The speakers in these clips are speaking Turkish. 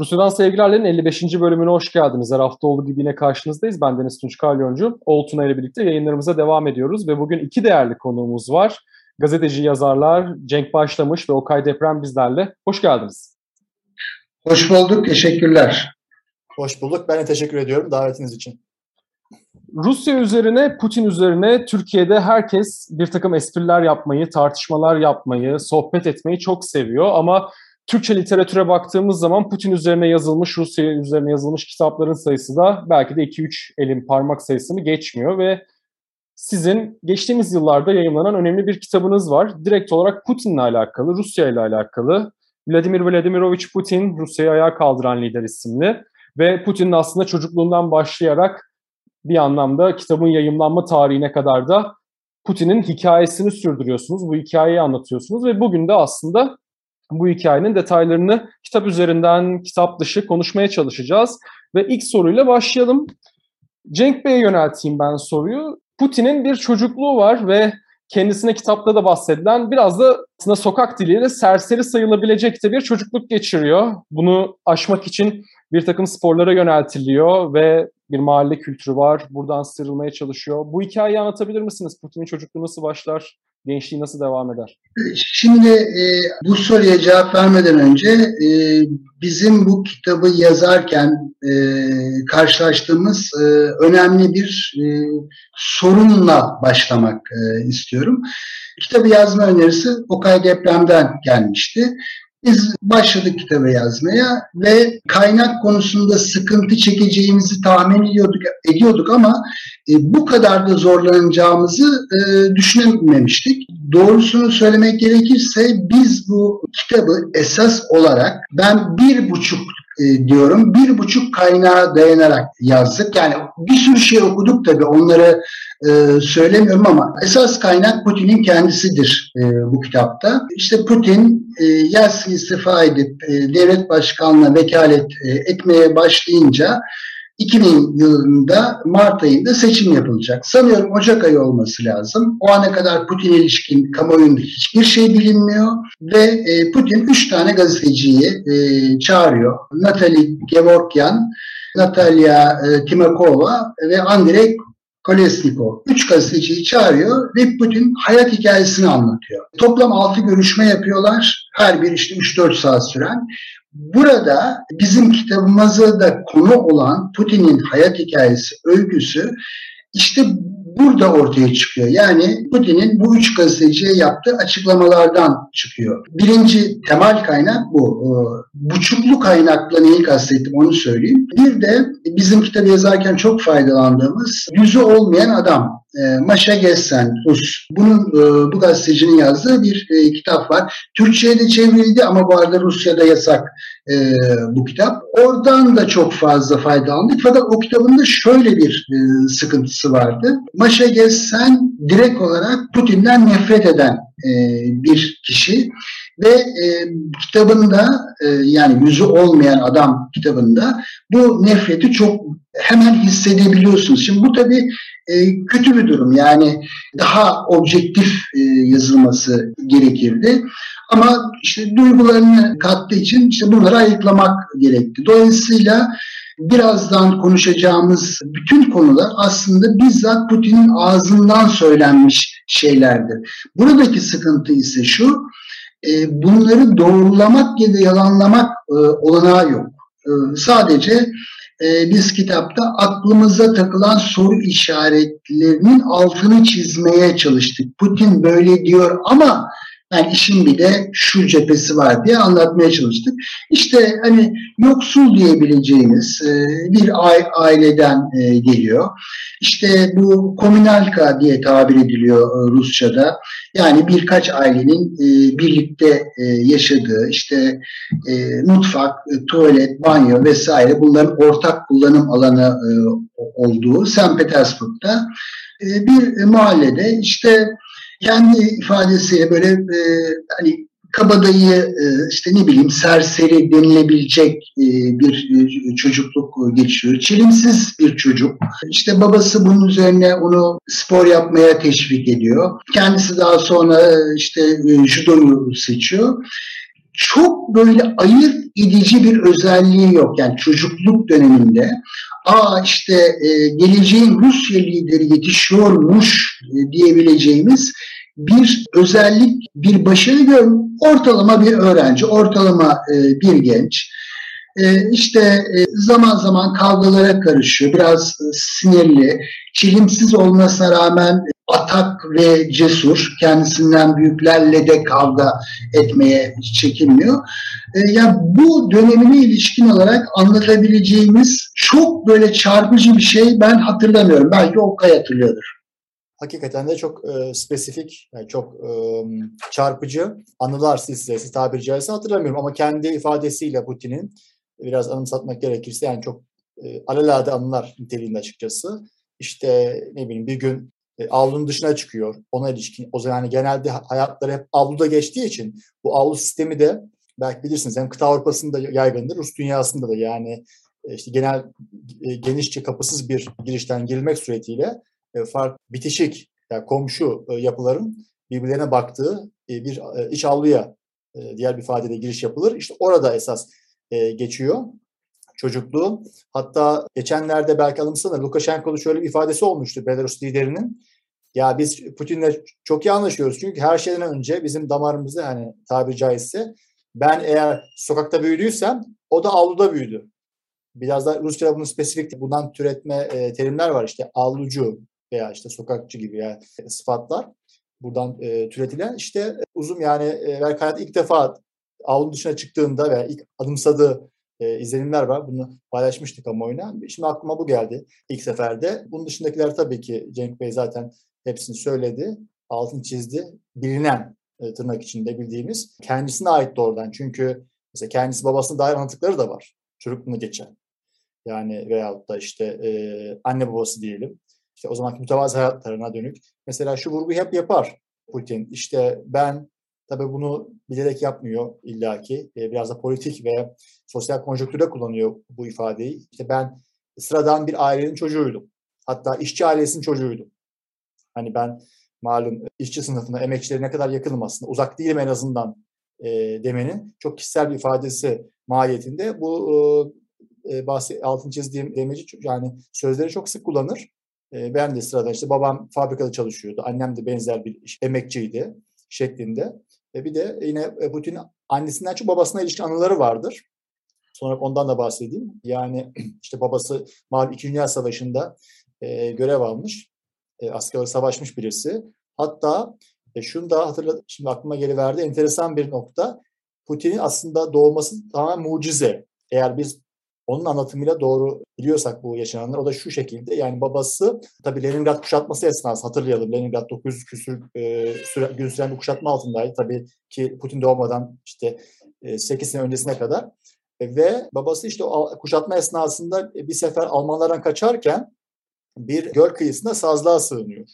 Rusya'dan Sevgilerlerin 55. bölümüne hoş geldiniz. Her hafta olduğu gibi yine karşınızdayız. Ben Deniz Tunç Kalyoncu. Oltuna ile birlikte yayınlarımıza devam ediyoruz ve bugün iki değerli konuğumuz var. Gazeteci yazarlar Cenk Başlamış ve Okay Deprem bizlerle. Hoş geldiniz. Hoş bulduk, teşekkürler. Hoş bulduk. Ben de teşekkür ediyorum davetiniz için. Rusya üzerine, Putin üzerine Türkiye'de herkes bir takım espriler yapmayı, tartışmalar yapmayı, sohbet etmeyi çok seviyor. Ama Türkçe literatüre baktığımız zaman Putin üzerine yazılmış, Rusya üzerine yazılmış kitapların sayısı da belki de 2-3 elin parmak sayısını geçmiyor ve sizin geçtiğimiz yıllarda yayınlanan önemli bir kitabınız var. Direkt olarak Putin'le alakalı, Rusya ile alakalı. Vladimir Vladimirovich Putin, Rusya'yı ayağa kaldıran lider isimli. Ve Putin'in aslında çocukluğundan başlayarak bir anlamda kitabın yayımlanma tarihine kadar da Putin'in hikayesini sürdürüyorsunuz. Bu hikayeyi anlatıyorsunuz ve bugün de aslında bu hikayenin detaylarını kitap üzerinden, kitap dışı konuşmaya çalışacağız. Ve ilk soruyla başlayalım. Cenk Bey'e yönelteyim ben soruyu. Putin'in bir çocukluğu var ve kendisine kitapta da bahsedilen biraz da aslında sokak diliyle serseri sayılabilecek de bir çocukluk geçiriyor. Bunu aşmak için bir takım sporlara yöneltiliyor ve bir mahalle kültürü var. Buradan sıyrılmaya çalışıyor. Bu hikayeyi anlatabilir misiniz? Putin'in çocukluğu nasıl başlar? Gençliği nasıl devam eder? Şimdi e, bu soruya cevap vermeden önce e, bizim bu kitabı yazarken e, karşılaştığımız e, önemli bir e, sorunla başlamak e, istiyorum. Kitabı yazma önerisi Okay Deprem'den gelmişti. Biz başladık kitabı yazmaya ve kaynak konusunda sıkıntı çekeceğimizi tahmin ediyorduk, ediyorduk ama e, bu kadar da zorlanacağımızı e, düşünememiştik. Doğrusunu söylemek gerekirse biz bu kitabı esas olarak ben bir buçuk e, diyorum. Bir buçuk kaynağa dayanarak yazdık. Yani bir sürü şey okuduk tabii onları e, söylemiyorum ama esas kaynak Putin'in kendisidir e, bu kitapta. İşte Putin e, Yeltsin istifa edip e, devlet başkanlığına vekalet e, etmeye başlayınca 2000 yılında Mart ayında seçim yapılacak. Sanıyorum Ocak ayı olması lazım. O ana kadar Putin ilişkin kamuoyunda hiçbir şey bilinmiyor ve e, Putin üç tane gazeteciyi e, çağırıyor. Natalie Gevorkyan, Natalia e, Timakova ve Andrei Kolesnikov. Üç gazeteciyi çağırıyor ve Putin hayat hikayesini anlatıyor. Toplam altı görüşme yapıyorlar. Her bir işte 3-4 saat süren. Burada bizim kitabımıza da konu olan Putin'in hayat hikayesi, öyküsü işte burada ortaya çıkıyor. Yani Putin'in bu üç gazeteciye yaptığı açıklamalardan çıkıyor. Birinci temel kaynak bu. Buçuklu kaynakla neyi kastettim onu söyleyeyim. Bir de bizim kitabı yazarken çok faydalandığımız yüzü olmayan adam. E, Maşa Gessen Rus. Bunun e, bu gazetecinin yazdığı bir e, kitap var. Türkçe'ye de çevrildi ama bu arada Rusya'da yasak bu kitap. Oradan da çok fazla faydalandık. Fakat o kitabın da şöyle bir sıkıntısı vardı. Maşa Gessen direkt olarak Putin'den nefret eden bir kişi ve e, kitabında e, yani yüzü olmayan adam kitabında bu nefreti çok hemen hissedebiliyorsunuz. Şimdi bu tabii e, kötü bir durum. Yani daha objektif e, yazılması gerekirdi. Ama işte duygularını kattığı için işte bunları ayıklamak gerekti. Dolayısıyla birazdan konuşacağımız bütün konular aslında bizzat Putin'in ağzından söylenmiş şeylerdir. Buradaki sıkıntı ise şu, e, bunları doğrulamak ya da yalanlamak e, olanağı yok. E, sadece e, biz kitapta aklımıza takılan soru işaretlerinin altını çizmeye çalıştık. Putin böyle diyor ama yani işin bir de şu cephesi var diye anlatmaya çalıştık. İşte hani yoksul diyebileceğimiz e, bir aileden e, geliyor. İşte bu komünalka diye tabir ediliyor e, Rusça'da. Yani birkaç ailenin birlikte yaşadığı işte mutfak, tuvalet, banyo vesaire bunların ortak kullanım alanı olduğu St. Petersburg'da bir mahallede işte kendi ifadesiyle böyle e, hani kabadayı e, işte ne bileyim serseri denilebilecek e, bir e, çocukluk geçiyor. Çelimsiz bir çocuk. İşte babası bunun üzerine onu spor yapmaya teşvik ediyor. Kendisi daha sonra işte judoyu seçiyor çok böyle ayırt edici bir özelliği yok. Yani çocukluk döneminde aa işte e, geleceğin Rusya lideri yetişiyormuş e, diyebileceğimiz bir özellik, bir başarı gör ortalama bir öğrenci, ortalama e, bir genç. E, işte e, zaman zaman kavgalara karışıyor, biraz e, sinirli, çilimsiz olmasına rağmen atak ve cesur, kendisinden büyüklerle de kavga etmeye çekinmiyor. E, yani bu dönemine ilişkin olarak anlatabileceğimiz çok böyle çarpıcı bir şey ben hatırlamıyorum. Belki Okay hatırlıyordur. Hakikaten de çok e, spesifik, yani çok e, çarpıcı anılar silsilesi tabiri caizse hatırlamıyorum. Ama kendi ifadesiyle Putin'in biraz anımsatmak gerekirse yani çok e, alelade anılar niteliğinde açıkçası. İşte ne bileyim bir gün e, avlunun dışına çıkıyor. Ona ilişkin o zaman yani genelde hayatları hep avluda geçtiği için bu avlu sistemi de belki bilirsiniz hem kıta Avrupa'sında yaygındır, Rus dünyasında da yani e, işte genel e, genişçe kapısız bir girişten girilmek suretiyle fark bitişik yani komşu yapıların birbirlerine baktığı bir iç avluya diğer bir ifadeyle giriş yapılır. İşte orada esas geçiyor çocukluğu. Hatta geçenlerde belki alımsana Lukashenko'da şöyle bir ifadesi olmuştu Belarus liderinin. Ya biz Putin'le çok iyi anlaşıyoruz çünkü her şeyden önce bizim damarımızı hani tabiri caizse ben eğer sokakta büyüdüysem o da avluda büyüdü. Biraz da Rusça'da bunun spesifik bundan türetme e, terimler var işte avlucu veya işte sokakçı gibi yani sıfatlar buradan e, türetilen işte uzun yani e, belki hayatta ilk defa avlu dışına çıktığında veya ilk adımsadığı e, izlenimler var. Bunu paylaşmıştık kamuoyuna. Şimdi aklıma bu geldi ilk seferde. Bunun dışındakiler tabii ki Cenk Bey zaten hepsini söyledi. Altını çizdi. Bilinen e, tırnak içinde bildiğimiz kendisine ait doğrudan. Çünkü mesela kendisi babasına dair anlatıkları da var. Çocukluğunu geçen. Yani veyahut da işte e, anne babası diyelim. İşte o zamanki mütevazı hayatlarına dönük. Mesela şu vurguyu hep yapar Putin. İşte ben tabii bunu bilerek yapmıyor illaki. E, biraz da politik ve sosyal konjonktürde kullanıyor bu ifadeyi. İşte ben sıradan bir ailenin çocuğuydum. Hatta işçi ailesinin çocuğuydum. Hani ben malum işçi sınıfına, emekçilere ne kadar yakınım aslında. Uzak değilim en azından e, demenin çok kişisel bir ifadesi mahiyetinde. Bu e, e bahsi, altını çizdiğim demeci yani sözleri çok sık kullanır. E, ben de sıradan işte babam fabrikada çalışıyordu. Annem de benzer bir iş, emekçiydi şeklinde. E, bir de yine Putin'in annesinden çok babasına ilişkin anıları vardır. Sonra ondan da bahsedeyim. Yani işte babası malum 2. Dünya Savaşı'nda e, görev almış. E, asker savaşmış birisi. Hatta e, şunu da hatırladım. Şimdi aklıma geliverdi. Enteresan bir nokta. Putin'in aslında doğması tamamen mucize. Eğer biz onun anlatımıyla doğru biliyorsak bu yaşananlar o da şu şekilde yani babası tabii Leningrad kuşatması esnası hatırlayalım Leningrad 900 küsür e, süre, gün süren bir kuşatma altındaydı tabii ki Putin doğmadan işte e, 8 sene öncesine kadar e, ve babası işte o kuşatma esnasında bir sefer Almanlardan kaçarken bir göl kıyısında sazlığa sığınıyor.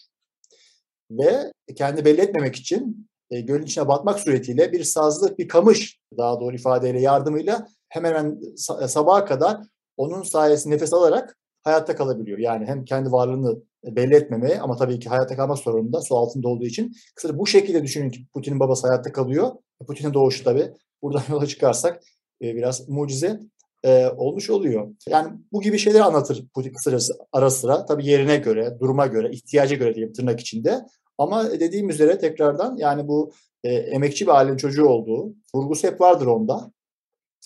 Ve kendi belli etmemek için e, gölün içine batmak suretiyle bir sazlık, bir kamış daha doğru ifadeyle yardımıyla hemen hemen sabaha kadar onun sayesinde nefes alarak hayatta kalabiliyor. Yani hem kendi varlığını belli etmemeye ama tabii ki hayatta kalmak sorununda su altında olduğu için. Kısaca bu şekilde düşünün ki Putin'in babası hayatta kalıyor. Putin'in doğuşu tabii. Buradan yola çıkarsak e, biraz mucize e, olmuş oluyor. Yani bu gibi şeyleri anlatır Putin kısacası ara sıra. Tabii yerine göre, duruma göre, ihtiyaca göre diyeyim tırnak içinde. Ama dediğim üzere tekrardan yani bu e, emekçi bir ailenin çocuğu olduğu vurgusu hep vardır onda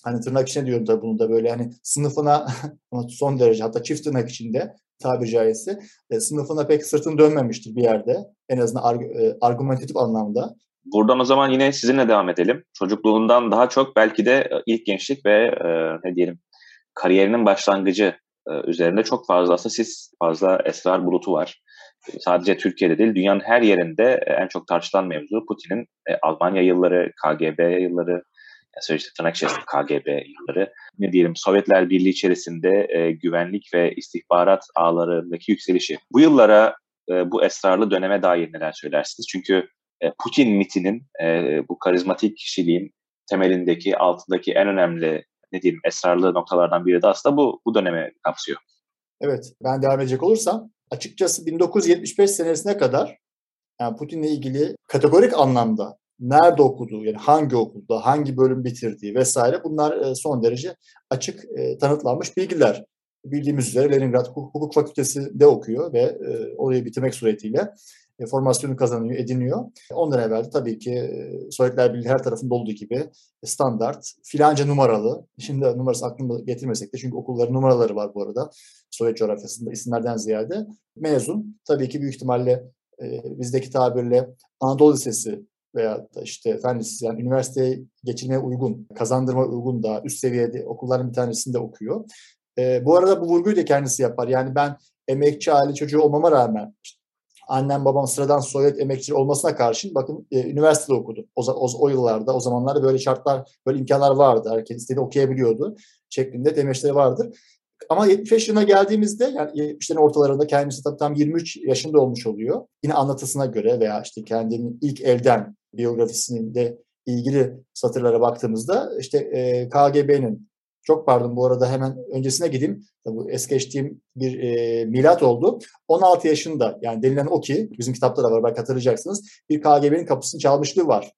hani tırnak içinde diyorum da bunu da böyle hani sınıfına son derece hatta çift tırnak içinde tabiri caizse e, sınıfına pek sırtını dönmemiştir bir yerde. En azından arg e, argumentatif anlamda. Buradan o zaman yine sizinle devam edelim. Çocukluğundan daha çok belki de e, ilk gençlik ve e, ne diyelim kariyerinin başlangıcı e, üzerinde çok fazla aslında siz fazla esrar bulutu var. Sadece Türkiye'de değil, dünyanın her yerinde en çok tartışılan mevzu Putin'in e, Almanya yılları, KGB yılları, sözcükte tırnak içerisinde KGB yılları, ne diyelim Sovyetler Birliği içerisinde e, güvenlik ve istihbarat ağlarındaki yükselişi. Bu yıllara, e, bu esrarlı döneme dair neler söylersiniz? Çünkü e, Putin mitinin, e, bu karizmatik kişiliğin temelindeki, altındaki en önemli ne diyeyim esrarlı noktalardan biri de aslında bu, bu döneme kapsıyor. Evet, ben devam edecek olursam açıkçası 1975 senesine kadar yani Putin'le ilgili kategorik anlamda nerede okuduğu, yani hangi okulda, hangi bölüm bitirdiği vesaire bunlar son derece açık tanıtlanmış bilgiler. Bildiğimiz üzere Leningrad Hukuk Fakültesi'nde okuyor ve orayı bitirmek suretiyle formasyonu kazanıyor, ediniyor. Ondan evvel de tabii ki Sovyetler Birliği her tarafında olduğu gibi standart, filanca numaralı, şimdi numarası aklımda getirmesek de çünkü okulların numaraları var bu arada Sovyet coğrafyasında isimlerden ziyade mezun. Tabii ki büyük ihtimalle bizdeki tabirle Anadolu Lisesi veya da işte fen lisesi yani üniversiteye geçirmeye uygun, kazandırma uygun da üst seviyede okulların bir tanesinde okuyor. E, bu arada bu vurguyu da kendisi yapar. Yani ben emekçi aile çocuğu olmama rağmen işte annem babam sıradan Sovyet emekçi olmasına karşın bakın e, üniversitede okudu. O, o, o yıllarda o zamanlarda böyle şartlar böyle imkanlar vardı. Herkes istediği okuyabiliyordu şeklinde demeçleri vardır. Ama 75 yılına geldiğimizde yani 70'lerin ortalarında kendisi tabii tam 23 yaşında olmuş oluyor. Yine anlatısına göre veya işte kendinin ilk elden biyografisinin de ilgili satırlara baktığımızda işte e, KGB'nin çok pardon bu arada hemen öncesine gideyim. Bu es geçtiğim bir e, milat oldu. 16 yaşında yani denilen o ki bizim kitapta da var belki hatırlayacaksınız. Bir KGB'nin kapısını çalmışlığı var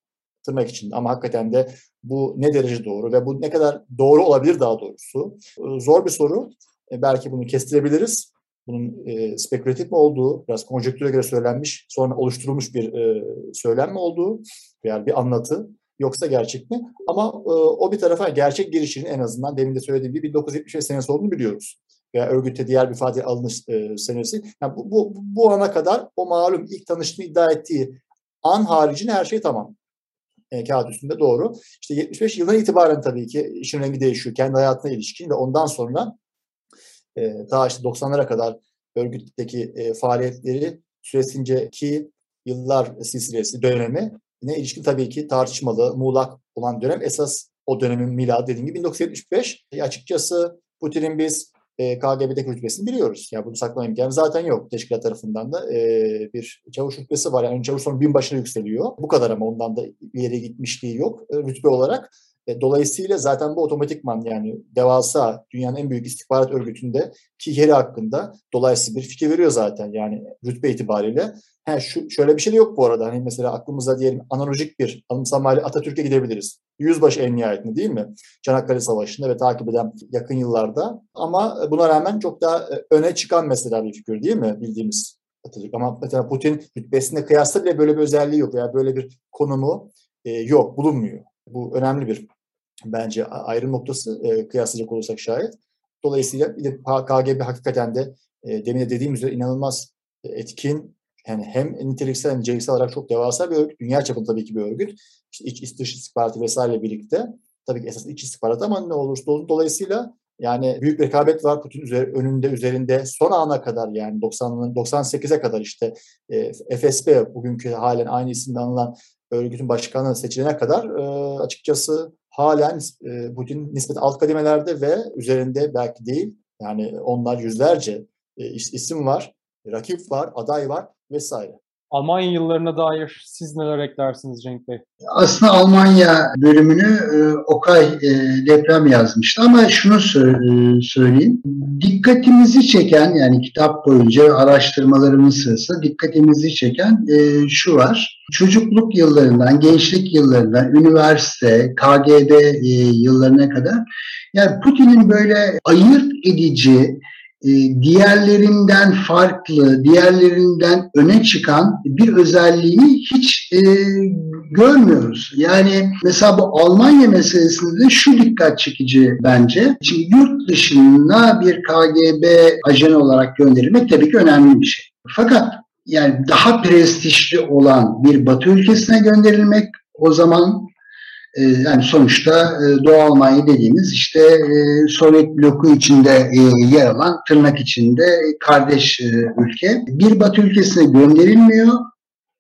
tırnak için ama hakikaten de bu ne derece doğru ve bu ne kadar doğru olabilir daha doğrusu. E, zor bir soru. E, belki bunu kestirebiliriz. Bunun e, spekülatif mi olduğu, biraz konjektüre göre söylenmiş, sonra oluşturulmuş bir e, söylem olduğu veya bir anlatı yoksa gerçek mi? Ama e, o bir tarafa gerçek girişinin en azından demin de söylediğim gibi 1975 senesi olduğunu biliyoruz. Veya örgütte diğer bir ifade alınış e, senesi. Yani bu, bu, bu ana kadar o malum ilk tanıştığını iddia ettiği an haricinde her şey tamam. E, kağıt üstünde doğru. İşte 75 yıldan itibaren tabii ki işin rengi değişiyor. Kendi hayatına ilişkin ve ondan sonra e, daha işte 90'lara kadar örgütteki e, faaliyetleri süresince ki yıllar silsilesi dönemi ne ilişkin tabii ki tartışmalı, muğlak olan dönem esas o dönemin miladı dediğim gibi 1975. E, açıkçası Putin'in biz e, KGB'deki rütbesini biliyoruz. Yani bunu saklama imkanı zaten yok. Teşkilat tarafından da e, bir çavuş rütbesi var. Yani çavuş sonra binbaşına yükseliyor. Bu kadar ama ondan da yere gitmişliği yok e, rütbe olarak. E, dolayısıyla zaten bu otomatikman yani devasa dünyanın en büyük istihbarat örgütünde ki yeri hakkında dolayısıyla bir fikir veriyor zaten yani rütbe itibariyle. He, şu, şöyle bir şey de yok bu arada. Hani mesela aklımıza diyelim analojik bir anımsamayla Atatürk'e gidebiliriz. Yüzbaşı en nihayetinde değil mi? Çanakkale Savaşı'nda ve takip eden yakın yıllarda. Ama buna rağmen çok daha e, öne çıkan mesela bir figür değil mi bildiğimiz Atatürk. Ama mesela Putin rütbesine kıyasla bile böyle bir özelliği yok veya böyle bir konumu e, yok, bulunmuyor. Bu önemli bir bence ayrım noktası e, kıyaslayacak olursak şayet. Dolayısıyla KGB hakikaten de e, demin de dediğim üzere inanılmaz etkin yani hem niteliksel hem niceliksel olarak çok devasa bir örgüt. Dünya çapında tabii ki bir örgüt. İşte iç, dış istihbaratı vesaire birlikte. Tabii ki esas iç istihbarat ama ne olursa olsun dolayısıyla yani büyük rekabet var Putin üzeri, önünde üzerinde son ana kadar yani 90'ın 98'e kadar işte e, FSB bugünkü halen aynı isimle anılan örgütün başkanı seçilene kadar e, açıkçası halen e, Putin nispet alt kademelerde ve üzerinde belki değil yani onlar yüzlerce e, isim var, rakip var, aday var vesaire. Almanya yıllarına dair siz neler eklersiniz Cenk Bey? Aslında Almanya bölümünü e, Okay e, deprem yazmıştı ama şunu e, söyleyeyim. Dikkatimizi çeken yani kitap boyunca araştırmalarımız sırasında dikkatimizi çeken e, şu var. Çocukluk yıllarından, gençlik yıllarından, üniversite, KGB yıllarına kadar yani Putin'in böyle ayırt edici, diğerlerinden farklı, diğerlerinden öne çıkan bir özelliğini hiç e, görmüyoruz. Yani mesela bu Almanya meselesinde de şu dikkat çekici bence. Şimdi yurt dışına bir KGB ajanı olarak gönderilmek tabii ki önemli bir şey. Fakat yani daha prestijli olan bir Batı ülkesine gönderilmek o zaman e, yani sonuçta e, Doğu Almanya dediğimiz işte e, Sovyet bloku içinde yer alan tırnak içinde kardeş ülke. Bir Batı ülkesine gönderilmiyor.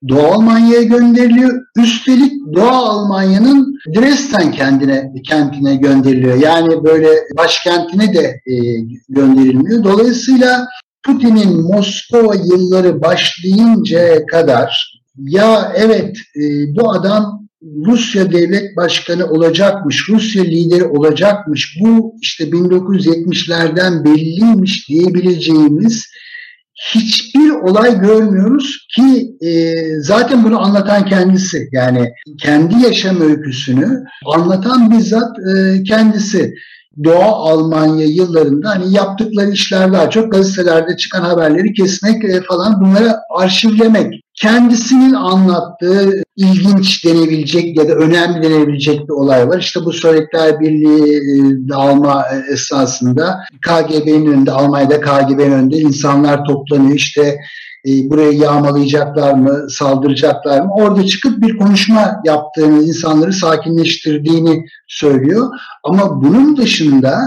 Doğu Almanya'ya gönderiliyor. Üstelik Doğu Almanya'nın Dresden kendine kentine gönderiliyor. Yani böyle başkentine de gönderilmiyor. Dolayısıyla Putin'in Moskova yılları başlayıncaya kadar ya evet bu adam Rusya devlet başkanı olacakmış, Rusya lideri olacakmış, bu işte 1970'lerden belliymiş diyebileceğimiz hiçbir olay görmüyoruz ki e, zaten bunu anlatan kendisi. Yani kendi yaşam öyküsünü anlatan bizzat e, kendisi. Doğu Almanya yıllarında hani yaptıkları işler daha çok gazetelerde çıkan haberleri kesmek e, falan bunları arşivlemek. Kendisinin anlattığı ilginç denebilecek ya da önemli denebilecek bir olay var. İşte bu Sovyetler Birliği e, dağılma e, esasında KGB'nin önünde, Almanya'da KGB'nin önünde insanlar toplanıyor. İşte e, burayı yağmalayacaklar mı, saldıracaklar mı? Orada çıkıp bir konuşma yaptığını, insanları sakinleştirdiğini söylüyor. Ama bunun dışında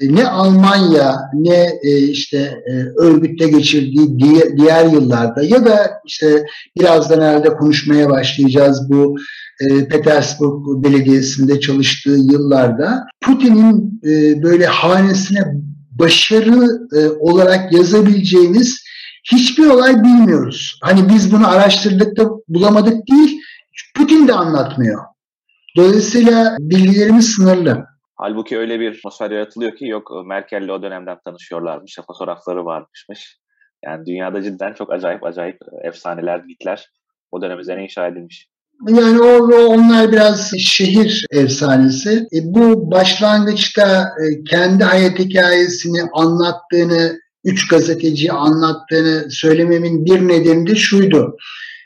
ne Almanya ne e, işte örgütte geçirdiği diğer yıllarda ya da işte birazdan herhalde konuşmaya başlayacağız bu Petersburg Belediyesi'nde çalıştığı yıllarda Putin'in böyle hanesine başarı olarak yazabileceğimiz hiçbir olay bilmiyoruz. Hani biz bunu araştırdık da bulamadık değil, Putin de anlatmıyor. Dolayısıyla bilgilerimiz sınırlı. Halbuki öyle bir atmosfer yaratılıyor ki yok Merkel'le o dönemden tanışıyorlarmış, fotoğrafları varmışmış. Yani dünyada cidden çok acayip acayip efsaneler, mitler o dönem üzerine inşa edilmiş. Yani o, onlar biraz şehir efsanesi. E, bu başlangıçta e, kendi hayat hikayesini anlattığını üç gazeteci anlattığını söylememin bir nedeni de şuydu.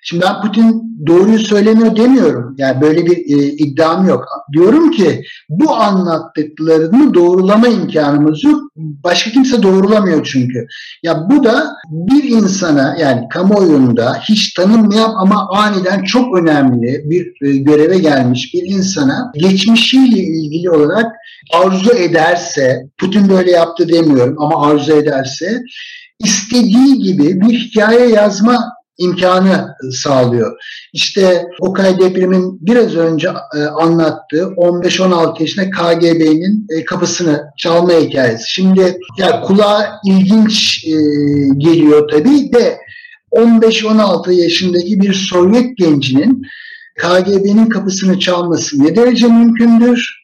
Şimdi ben Putin doğruyu söylemiyor demiyorum. Yani böyle bir e, iddiam yok. Diyorum ki bu anlattıklarını doğrulama imkanımız yok. Başka kimse doğrulamıyor çünkü. Ya bu da bir insana yani kamuoyunda hiç tanınmayan ama aniden çok önemli bir e, göreve gelmiş bir insana geçmişiyle ilgili olarak arzu ederse, Putin böyle yaptı demiyorum ama arzu ederse istediği gibi bir hikaye yazma imkanı sağlıyor. İşte Okay depremin biraz önce e, anlattığı 15-16 yaşında KGB'nin e, kapısını çalma hikayesi. Şimdi ya kulağa ilginç e, geliyor tabii de 15-16 yaşındaki bir Sovyet gencinin KGB'nin kapısını çalması ne derece mümkündür?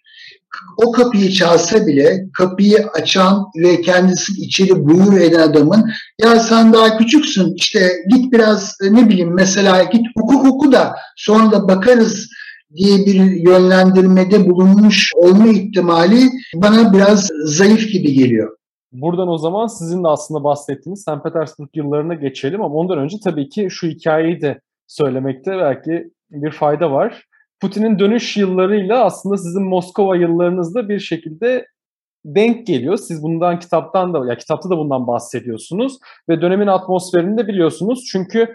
O kapıyı çalsa bile kapıyı açan ve kendisi içeri buyur eden adamın ya sen daha küçüksün işte git biraz ne bileyim mesela git hukuk oku da sonra da bakarız diye bir yönlendirmede bulunmuş olma ihtimali bana biraz zayıf gibi geliyor. Buradan o zaman sizin de aslında bahsettiğiniz St. Petersburg yıllarına geçelim ama ondan önce tabii ki şu hikayeyi de söylemekte belki bir fayda var. Putin'in dönüş yıllarıyla aslında sizin Moskova yıllarınızda bir şekilde denk geliyor. Siz bundan kitaptan da ya kitapta da bundan bahsediyorsunuz ve dönemin atmosferini de biliyorsunuz. Çünkü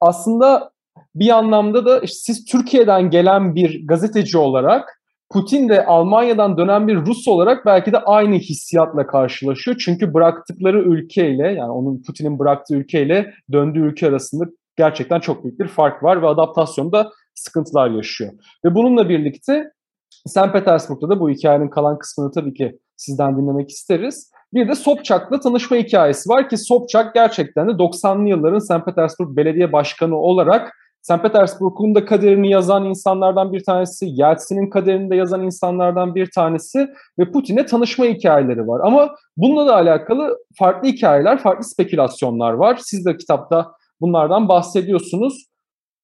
aslında bir anlamda da işte siz Türkiye'den gelen bir gazeteci olarak Putin de Almanya'dan dönen bir Rus olarak belki de aynı hissiyatla karşılaşıyor. Çünkü bıraktıkları ülkeyle yani onun Putin'in bıraktığı ülkeyle döndüğü ülke arasında gerçekten çok büyük bir fark var ve adaptasyonda sıkıntılar yaşıyor. Ve bununla birlikte St. Petersburg'da da bu hikayenin kalan kısmını tabii ki sizden dinlemek isteriz. Bir de Sobçak'la tanışma hikayesi var ki Sobçak gerçekten de 90'lı yılların St. Petersburg Belediye Başkanı olarak St. Petersburg'un da kaderini yazan insanlardan bir tanesi, Yeltsin'in kaderini de yazan insanlardan bir tanesi ve Putin'e tanışma hikayeleri var. Ama bununla da alakalı farklı hikayeler, farklı spekülasyonlar var. Siz de kitapta bunlardan bahsediyorsunuz.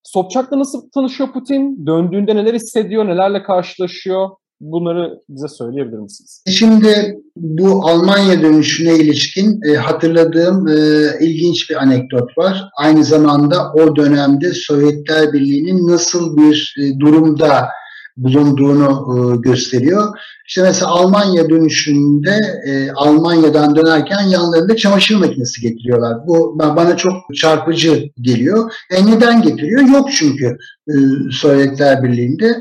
Sobçak'la nasıl tanışıyor Putin? Döndüğünde neler hissediyor, nelerle karşılaşıyor? Bunları bize söyleyebilir misiniz? Şimdi bu Almanya dönüşüne ilişkin e, hatırladığım e, ilginç bir anekdot var. Aynı zamanda o dönemde Sovyetler Birliği'nin nasıl bir e, durumda bulunduğunu e, gösteriyor. İşte mesela Almanya dönüşünde e, Almanya'dan dönerken yanlarında çamaşır makinesi getiriyorlar. Bu bana çok çarpıcı geliyor. E neden getiriyor? Yok çünkü e, Sovyetler Birliği'nde.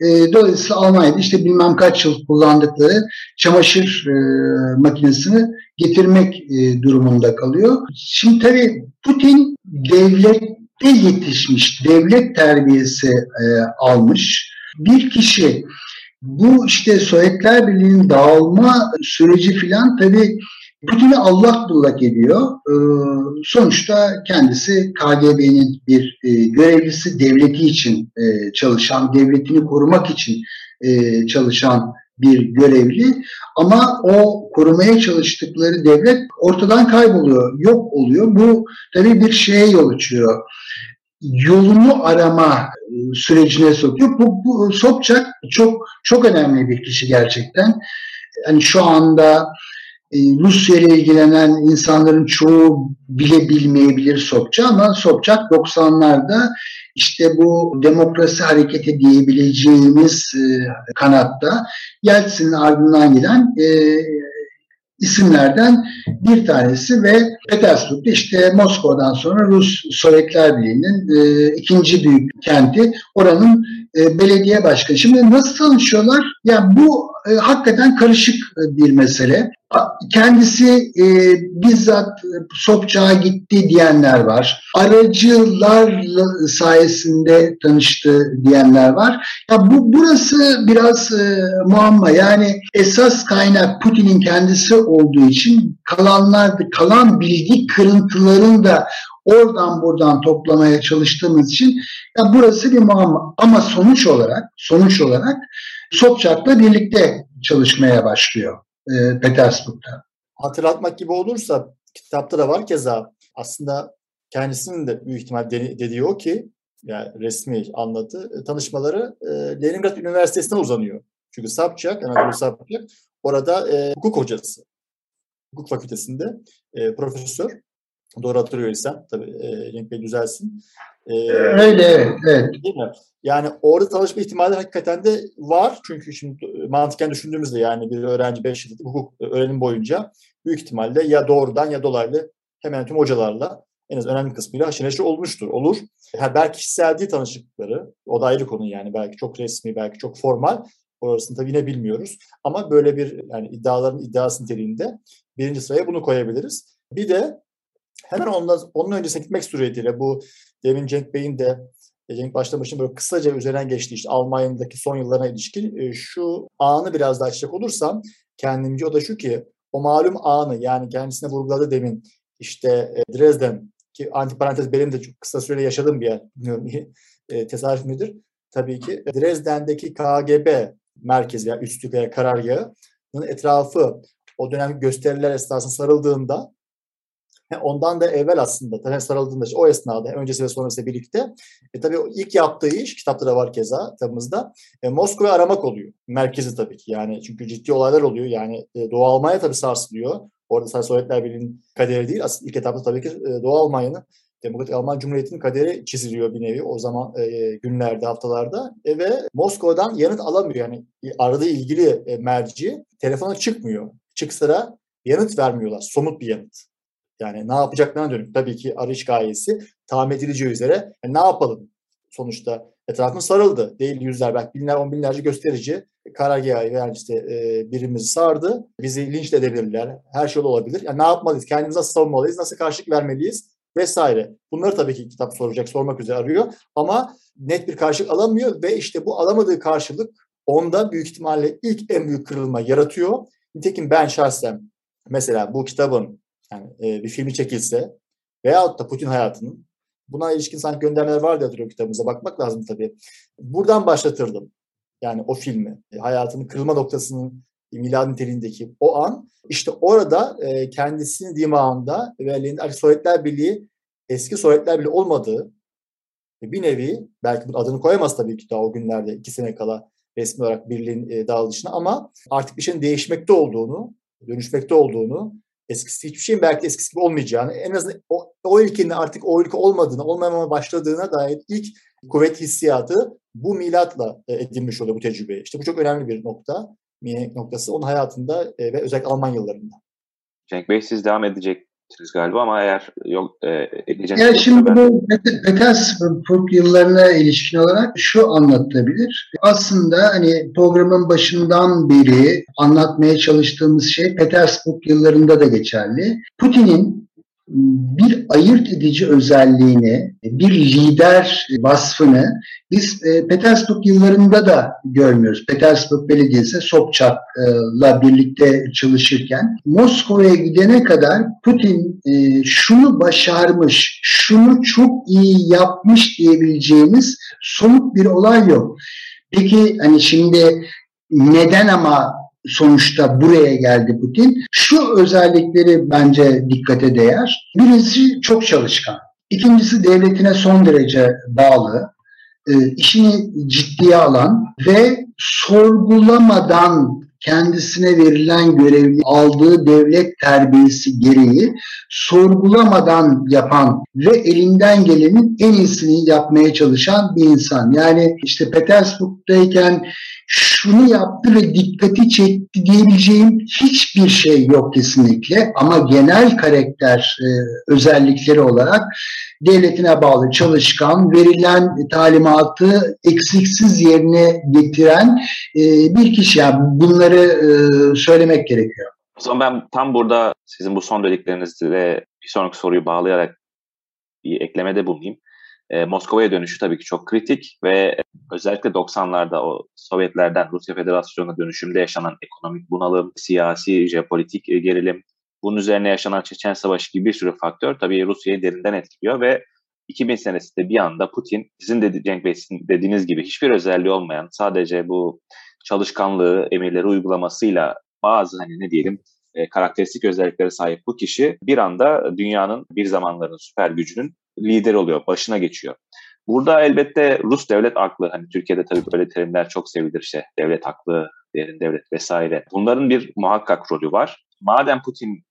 E, dolayısıyla Almanya'da işte bilmem kaç yıl kullandıkları çamaşır makinesini getirmek durumunda kalıyor. Şimdi tabii Putin devlette yetişmiş, devlet terbiyesi e, almış bir kişi bu işte Sovyetler Birliği'nin dağılma süreci filan tabii Putin'i Allah bullak ediyor. Ee, sonuçta kendisi KGB'nin bir e, görevlisi, devleti için e, çalışan, devletini korumak için e, çalışan bir görevli ama o korumaya çalıştıkları devlet ortadan kayboluyor, yok oluyor. Bu tabii bir şeye yol açıyor. Yolunu arama sürecine sokuyor. Bu, bu Sobçak çok çok önemli bir kişi gerçekten. Yani şu anda e, Rusya ile ilgilenen insanların çoğu bile bilmeyebilir Sobçak ama Sobçak 90'larda işte bu demokrasi hareketi diyebileceğimiz e, kanatta Yeltsin'in ardından giden e, isimlerden bir tanesi ve Petersburg'da işte Moskova'dan sonra Rus Sovyetler Birliği'nin e, ikinci büyük kenti. Oranın e, belediye başkanı. Şimdi nasıl tanışıyorlar? Ya yani bu e, hakikaten karışık e, bir mesele. Kendisi e, bizzat e, Sopçak'a gitti diyenler var. Aracılar sayesinde tanıştı diyenler var. Ya bu burası biraz e, muamma. Yani esas kaynak Putin'in kendisi olduğu için kalanlar kalan bilgi kırıntılarını da oradan buradan toplamaya çalıştığımız için ya burası bir muamma. Ama sonuç olarak sonuç olarak Sobçak'la birlikte çalışmaya başlıyor e, Petersburg'da. Hatırlatmak gibi olursa kitapta da var keza aslında kendisinin de büyük ihtimal dediği o ki yani resmi anlatı e, tanışmaları e, Leningrad Üniversitesi'ne uzanıyor. Çünkü Sabçak, Anadolu Sabçak orada e, hukuk hocası. Hukuk fakültesinde e, profesör. Doğru hatırlıyorsam tabii e, Cenk Bey düzelsin. E, Öyle evet. evet. Değil mi? Yani orada tanışma ihtimali hakikaten de var. Çünkü şimdi mantıken düşündüğümüzde yani bir öğrenci 5 yıl hukuk öğrenim boyunca büyük ihtimalle ya doğrudan ya dolaylı hemen tüm hocalarla en az önemli kısmıyla haşır neşir olmuştur, olur. Ha, belki kişisel değil tanışıklıkları, o da ayrı konu yani belki çok resmi, belki çok formal. Orasını tabii yine bilmiyoruz. Ama böyle bir yani iddiaların iddiası niteliğinde birinci sıraya bunu koyabiliriz. Bir de hemen ondan, onun öncesine gitmek suretiyle bu demin Cenk Bey'in de Cenk Başlamış'ın böyle kısaca üzerinden geçtiği işte Almanya'daki son yıllarına ilişkin e, şu anı biraz daha açacak olursam kendimce o da şu ki o malum anı yani kendisine vurguladı demin işte e, Dresden ki antiparantez benim de çok kısa sürede yaşadığım bir yer bilmiyorum e, tesadüf müdür? Tabii ki Dresden'deki KGB merkezi veya üstlük veya etrafı o dönem gösteriler esnasında sarıldığında Ondan da evvel aslında tabii sarıldığında o esnada öncesi ve sonrası birlikte e, tabii ilk yaptığı iş kitapta da var keza kitabımızda e, Moskova aramak oluyor. Merkezi tabii ki yani çünkü ciddi olaylar oluyor yani e, Doğu Almanya tabii sarsılıyor. Orada sadece Sovyetler Birliği'nin kaderi değil aslında ilk etapta tabii ki e, Doğu Almanya'nın Demokratik Alman Cumhuriyeti'nin kaderi çiziliyor bir nevi o zaman e, günlerde, haftalarda e, ve Moskova'dan yanıt alamıyor. Yani aradığı ilgili e, merci telefona çıkmıyor. Çıksa da yanıt vermiyorlar. Somut bir yanıt. Yani ne yapacaklarına dönük tabii ki arayış gayesi tahmin edileceği üzere yani ne yapalım sonuçta etrafın sarıldı. Değil yüzler belki binler on binlerce gösterici karargahı veya işte e, birimizi sardı. Bizi linç edebilirler. Her şey olabilir. Yani ne yapmalıyız? Kendimizi nasıl savunmalıyız? Nasıl karşılık vermeliyiz? Vesaire. Bunları tabii ki kitap soracak, sormak üzere arıyor. Ama net bir karşılık alamıyor ve işte bu alamadığı karşılık onda büyük ihtimalle ilk en büyük kırılma yaratıyor. Nitekim ben şahsen mesela bu kitabın yani e, bir filmi çekilse veyahut da Putin hayatının buna ilişkin sanki göndermeler var diye hatırlıyorum kitabımıza bakmak lazım tabii. Buradan başlatırdım. Yani o filmi, e, hayatının kırılma noktasının milad niteliğindeki o an işte orada e, kendisini dimağında ve Sovyetler Birliği eski Sovyetler Birliği olmadığı bir nevi belki bunun adını koyamaz tabii ki daha o günlerde iki sene kala resmi olarak birliğin e, dağılışına ama artık bir şeyin değişmekte olduğunu, dönüşmekte olduğunu eskisi hiçbir şeyin belki eskisi gibi olmayacağını, en azından o, o ülkenin artık o ülke olmadığını, olmamaya başladığına dair ilk kuvvet hissiyatı bu milatla e, edinmiş oluyor bu tecrübe. İşte bu çok önemli bir nokta, noktası onun hayatında e, ve özellikle Alman yıllarında. Cenk Bey siz devam edecek siz galiba ama eğer yok e, edeceğiniz yani şimdi ben... bu Petersburg yıllarına ilişkin olarak şu anlatılabilir. Aslında hani programın başından beri anlatmaya çalıştığımız şey Petersburg yıllarında da geçerli. Putin'in bir ayırt edici özelliğini, bir lider vasfını biz e, Petersburg yıllarında da görmüyoruz. Petersburg Belediyesi Sobçak'la birlikte çalışırken Moskova'ya gidene kadar Putin e, şunu başarmış, şunu çok iyi yapmış diyebileceğimiz somut bir olay yok. Peki hani şimdi neden ama sonuçta buraya geldi Putin. Şu özellikleri bence dikkate değer. Birincisi çok çalışkan. İkincisi devletine son derece bağlı. E, işini ciddiye alan ve sorgulamadan kendisine verilen görevi aldığı devlet terbiyesi gereği sorgulamadan yapan ve elinden gelenin en iyisini yapmaya çalışan bir insan. Yani işte Petersburg'dayken şunu yaptı ve dikkati çekti diyebileceğim hiçbir şey yok kesinlikle ama genel karakter e, özellikleri olarak devletine bağlı çalışkan, verilen talimatı eksiksiz yerine getiren e, bir kişi. Yani bunları e, söylemek gerekiyor. O zaman ben tam burada sizin bu son dediklerinizle bir sonraki soruyu bağlayarak bir eklemede bulunayım. E, Moskova'ya dönüşü tabii ki çok kritik ve özellikle 90'larda o Sovyetlerden Rusya Federasyonu'na dönüşümde yaşanan ekonomik bunalım, siyasi, jeopolitik gerilim, bunun üzerine yaşanan Çeçen Savaşı gibi bir sürü faktör tabii Rusya'yı derinden etkiliyor ve 2000 senesinde bir anda Putin sizin de Cenk Bey dediğiniz gibi hiçbir özelliği olmayan sadece bu çalışkanlığı, emirleri uygulamasıyla bazı hani ne diyelim e, karakteristik özelliklere sahip bu kişi bir anda dünyanın bir zamanların süper gücünün lider oluyor, başına geçiyor. Burada elbette Rus devlet aklı, hani Türkiye'de tabii böyle terimler çok sevilir işte devlet aklı, derin devlet vesaire. Bunların bir muhakkak rolü var. Madem Putin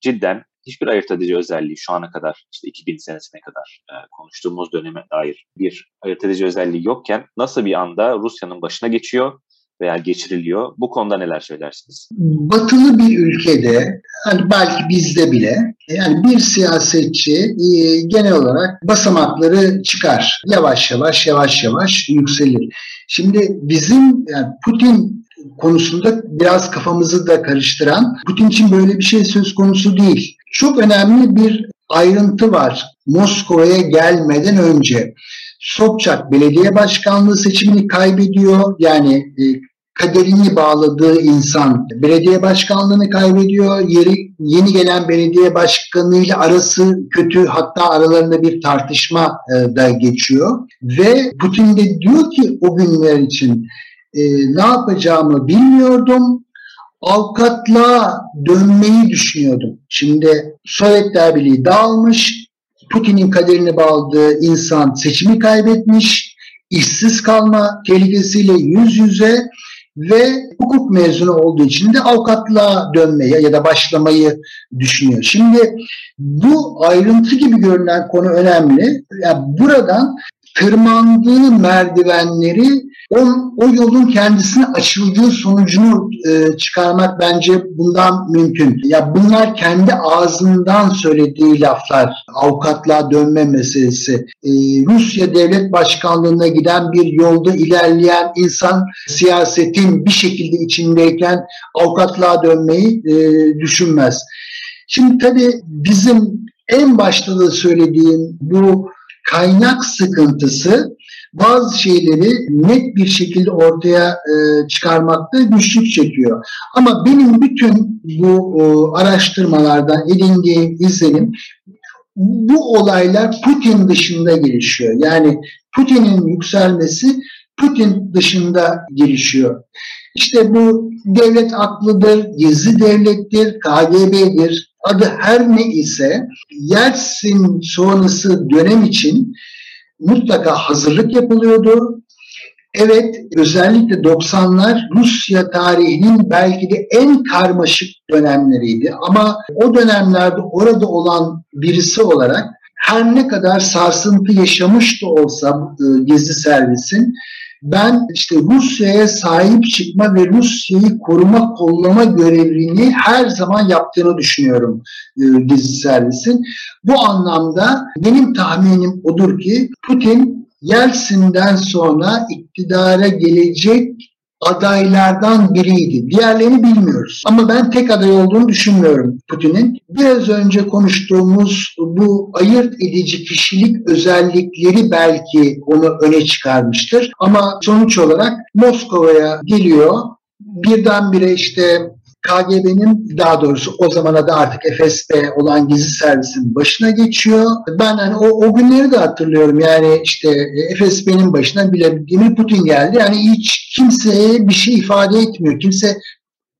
cidden hiçbir ayırt edici özelliği şu ana kadar işte 2000 senesine kadar e, konuştuğumuz döneme dair bir ayırt edici özelliği yokken nasıl bir anda Rusya'nın başına geçiyor veya geçiriliyor. Bu konuda neler söylersiniz? Batılı bir ülkede hani belki bizde bile yani bir siyasetçi e, genel olarak basamakları çıkar. Yavaş yavaş yavaş yavaş yükselir. Şimdi bizim yani Putin konusunda biraz kafamızı da karıştıran Putin için böyle bir şey söz konusu değil. Çok önemli bir ayrıntı var Moskova'ya gelmeden önce. Sobçak belediye başkanlığı seçimini kaybediyor. Yani e, kaderini bağladığı insan belediye başkanlığını kaybediyor. Yeri, yeni gelen belediye başkanıyla arası kötü hatta aralarında bir tartışma e, da geçiyor. Ve Putin de diyor ki o günler için e, ne yapacağımı bilmiyordum. Avukatlığa dönmeyi düşünüyordum. Şimdi Sovyetler Birliği dağılmış. Putin'in kaderini bağladığı insan seçimi kaybetmiş. işsiz kalma tehlikesiyle yüz yüze ve hukuk mezunu olduğu için de avukatlığa dönmeye ya da başlamayı düşünüyor. Şimdi bu ayrıntı gibi görünen konu önemli. Yani buradan tırmandığı merdivenleri o, o yolun kendisine açıldığı sonucunu e, çıkarmak bence bundan mümkün. Ya bunlar kendi ağzından söylediği laflar, avukatlığa dönme meselesi. E, Rusya devlet başkanlığına giden bir yolda ilerleyen insan siyasetin bir şekilde içindeyken avukatlığa dönmeyi e, düşünmez. Şimdi tabii bizim en başta da söylediğim bu kaynak sıkıntısı bazı şeyleri net bir şekilde ortaya e, çıkarmakta güçlük çekiyor. Ama benim bütün bu e, araştırmalardan edindiğim izlenim bu olaylar Putin dışında gelişiyor. Yani Putin'in yükselmesi Putin dışında gelişiyor. İşte bu devlet aklıdır, gizli devlettir, KGB'dir, adı her ne ise Yeltsin sonrası dönem için mutlaka hazırlık yapılıyordu. Evet, özellikle 90'lar Rusya tarihinin belki de en karmaşık dönemleriydi. Ama o dönemlerde orada olan birisi olarak her ne kadar sarsıntı yaşamış da olsa e, gezi servisin ben işte Rusya'ya sahip çıkma ve Rusya'yı koruma kollama görevini her zaman yaptığını düşünüyorum e, gizli servisin. Bu anlamda benim tahminim odur ki Putin Yeltsin'den sonra iktidara gelecek adaylardan biriydi. Diğerlerini bilmiyoruz. Ama ben tek aday olduğunu düşünmüyorum Putin'in. Biraz önce konuştuğumuz bu ayırt edici kişilik özellikleri belki onu öne çıkarmıştır. Ama sonuç olarak Moskova'ya geliyor. Birdenbire işte KGB'nin daha doğrusu o zamana da artık FSB olan gizli servisin başına geçiyor. Ben hani o, o günleri de hatırlıyorum. Yani işte e, FSB'nin başına bile Vladimir Putin geldi. Yani hiç kimseye bir şey ifade etmiyor. Kimse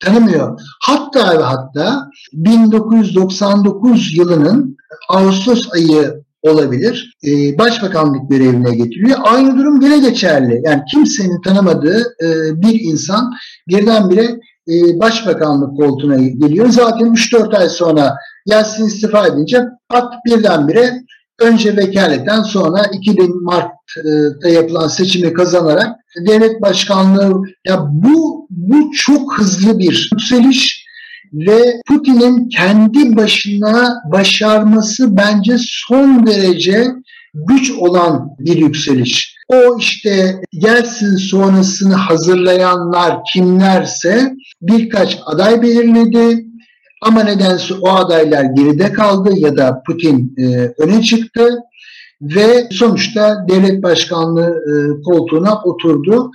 tanımıyor. Hatta ve hatta 1999 yılının Ağustos ayı olabilir. Ee, başbakanlık görevine getiriliyor. Aynı durum gene geçerli. Yani kimsenin tanımadığı e, bir insan birdenbire e, başbakanlık koltuğuna geliyor. Zaten 3-4 ay sonra Yeltsin istifa edince pat birdenbire önce vekaleten sonra 2000 Mart'ta yapılan seçimi kazanarak devlet başkanlığı ya bu bu çok hızlı bir yükseliş ve Putin'in kendi başına başarması bence son derece güç olan bir yükseliş. O işte Yeltsin sonrasını hazırlayanlar kimlerse birkaç aday belirledi. Ama nedense o adaylar geride kaldı ya da Putin e, öne çıktı ve sonuçta devlet başkanlığı e, koltuğuna oturdu.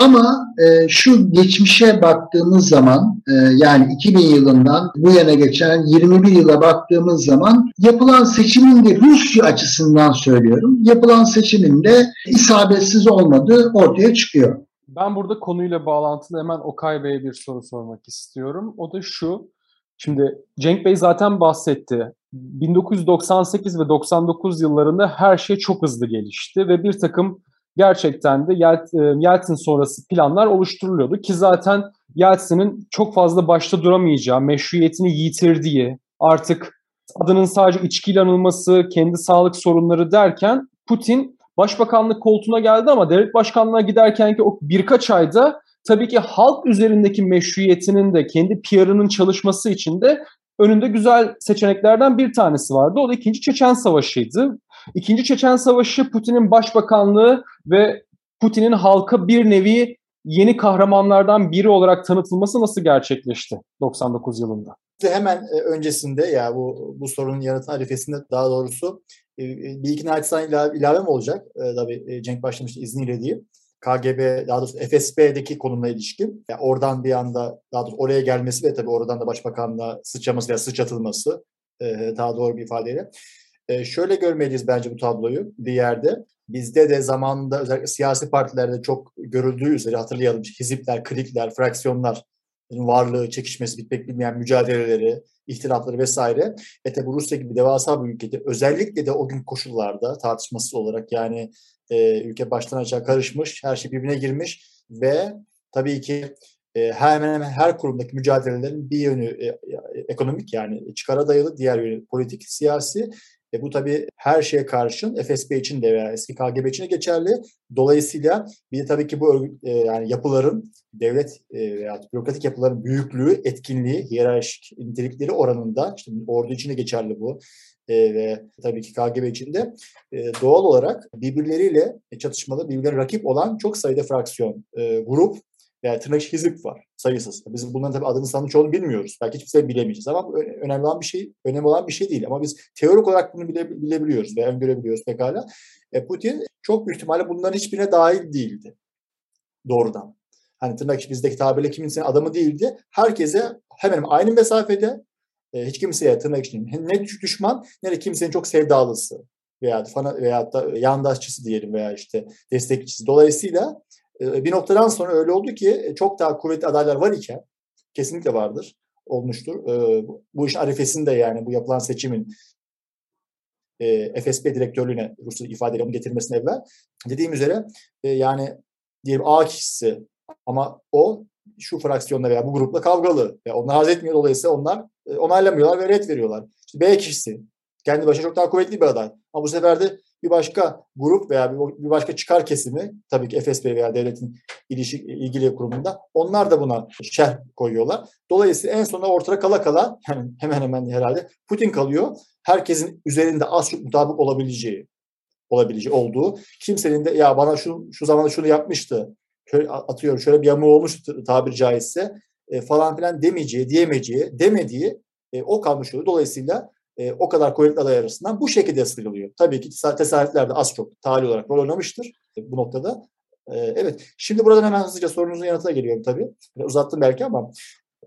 Ama e, şu geçmişe baktığımız zaman e, yani 2000 yılından bu yana geçen 21 yıla baktığımız zaman yapılan seçimin de Rusya açısından söylüyorum. Yapılan seçimin de isabetsiz olmadığı ortaya çıkıyor. Ben burada konuyla bağlantılı hemen Okay Bey'e bir soru sormak istiyorum. O da şu. Şimdi Cenk Bey zaten bahsetti. 1998 ve 99 yıllarında her şey çok hızlı gelişti ve bir takım gerçekten de e, Yeltsin sonrası planlar oluşturuluyordu ki zaten Yeltsin'in çok fazla başta duramayacağı, meşruiyetini yitirdiği, artık adının sadece içkiyle anılması, kendi sağlık sorunları derken Putin başbakanlık koltuğuna geldi ama devlet başkanlığına giderken ki o birkaç ayda tabii ki halk üzerindeki meşruiyetinin de kendi PR'ının çalışması için de önünde güzel seçeneklerden bir tanesi vardı. O da ikinci Çeçen Savaşı'ydı. İkinci Çeçen Savaşı Putin'in başbakanlığı ve Putin'in halka bir nevi yeni kahramanlardan biri olarak tanıtılması nasıl gerçekleşti 99 yılında? Hemen e, öncesinde ya bu bu sorunun yaratma arifesinde daha doğrusu e, e, bir iki naçizane ilave, ilavem olacak. Tabii Cenk başlamıştı izniyle diye. KGB daha doğrusu FSB'deki konumla ilişkin. Yani oradan bir anda daha doğrusu oraya gelmesi ve tabii oradan da başbakanlığa sıçraması veya sıçratılması daha doğru bir ifadeyle. E, şöyle görmeliyiz bence bu tabloyu bir yerde. Bizde de zamanında özellikle siyasi partilerde çok görüldüğü üzere hatırlayalım hizipler, klikler, fraksiyonlar varlığı, çekişmesi, bitmek bilmeyen mücadeleleri, ihtilafları vesaire. E tabi Rusya gibi devasa bir ülkede özellikle de o gün koşullarda tartışmasız olarak yani e, ülke baştan aşağı karışmış, her şey birbirine girmiş ve tabii ki e, hemen hemen her kurumdaki mücadelelerin bir yönü e, e, ekonomik yani çıkara dayalı, diğer yönü politik, siyasi e bu tabii her şeye karşın FSB için de veya eski KGB için de geçerli. Dolayısıyla bir de tabii ki bu e, yani yapıların devlet e, veya bürokratik yapıların büyüklüğü, etkinliği, hiyerarşik nitelikleri oranında işte ordu için de geçerli bu e, ve tabii ki KGB için de e, doğal olarak birbirleriyle çatışmalı, birbirlerine rakip olan çok sayıda fraksiyon, e, grup yani tırnak hizip var sayısız. Biz bunların tabii adını sanını çoğunu bilmiyoruz. Belki hiçbir şey bilemeyeceğiz ama önemli olan bir şey önemli olan bir şey değil. Ama biz teorik olarak bunu bile, bilebiliyoruz ve öngörebiliyoruz pekala. E, Putin çok büyük ihtimalle bunların hiçbirine dahil değildi. Doğrudan. Hani tırnak bizdeki tabirle kimsenin adamı değildi. Herkese hemen aynı mesafede e, hiç kimseye tırnak içinde ne düşman ne de kimsenin çok sevdalısı veya fana veya da yandaşçısı diyelim veya işte destekçisi. Dolayısıyla bir noktadan sonra öyle oldu ki e, çok daha kuvvetli adaylar var iken kesinlikle vardır, olmuştur. Ee, bu işin arifesinde yani bu yapılan seçimin e, FSB direktörlüğüne Rusya ifadeyle onu getirmesine evvel dediğim üzere e, yani diyelim A kişisi ama o şu fraksiyonla veya bu grupla kavgalı ve onlar haz etmiyor dolayısıyla onlar onaylamıyorlar ve red veriyorlar. İşte B kişisi kendi başına çok daha kuvvetli bir aday. Ama bu sefer de bir başka grup veya bir başka çıkar kesimi tabii ki FSB veya devletin ilişki, ilgili kurumunda onlar da buna şerh koyuyorlar. Dolayısıyla en sonunda ortada kala kala yani hemen hemen herhalde Putin kalıyor. Herkesin üzerinde az çok mutabık olabileceği olabileceği olduğu kimsenin de ya bana şu şu zamanda şunu yapmıştı şöyle atıyorum şöyle bir yamuğu olmuş tabir caizse e, falan filan demeyeceği, diyemeyeceği, demediği e, o kalmış oluyor. Dolayısıyla e, o kadar kuvvetli aday arasından bu şekilde sıyrılıyor. Tabii ki tesadüfler de az çok tarih olarak rol oynamıştır e, bu noktada. E, evet, şimdi buradan hemen hızlıca sorunuzun yanıtına geliyorum tabii. Uzattım belki ama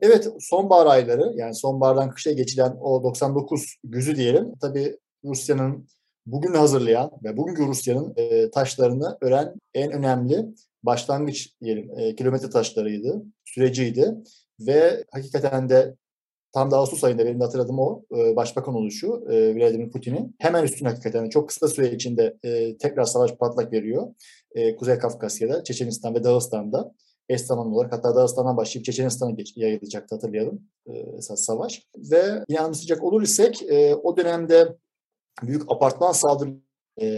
Evet sonbahar ayları yani sonbahardan kışa geçilen o 99 güzü diyelim. Tabii Rusya'nın bugün hazırlayan ve bugünkü Rusya'nın e, taşlarını ören en önemli başlangıç diyelim e, kilometre taşlarıydı, süreciydi. Ve hakikaten de tam da Ağustos ayında benim de hatırladığım o e, başbakan oluşu e, Vladimir Putin'in hemen üstüne hakikaten çok kısa süre içinde e, tekrar savaş patlak veriyor. E, Kuzey Kafkasya'da, Çeçenistan ve Dağıstan'da eş zamanlı olarak hatta Dağıstan'dan başlayıp Çeçenistan'a yayılacaktı hatırlayalım e, esas savaş. Ve yine anlatacak olur isek o dönemde büyük apartman saldırı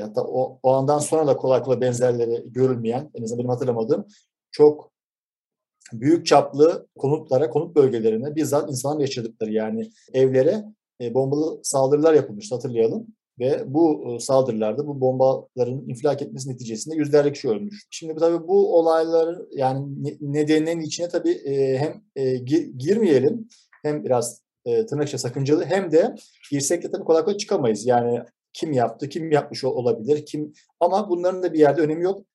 hatta o, o andan sonra da kolay kolay benzerleri görülmeyen en azından benim hatırlamadığım çok büyük çaplı konutlara, konut bölgelerine bizzat insanlar yaşadıkları yani evlere e, bombalı saldırılar yapılmış hatırlayalım. Ve bu e, saldırılarda bu bombaların infilak etmesi neticesinde yüzlerce kişi ölmüş. Şimdi tabii bu olaylar yani nedeninin içine tabii e, hem e, girmeyelim hem biraz içinde sakıncalı hem de girsek de tabii kolay kolay çıkamayız. Yani kim yaptı, kim yapmış olabilir, kim ama bunların da bir yerde önemi yok.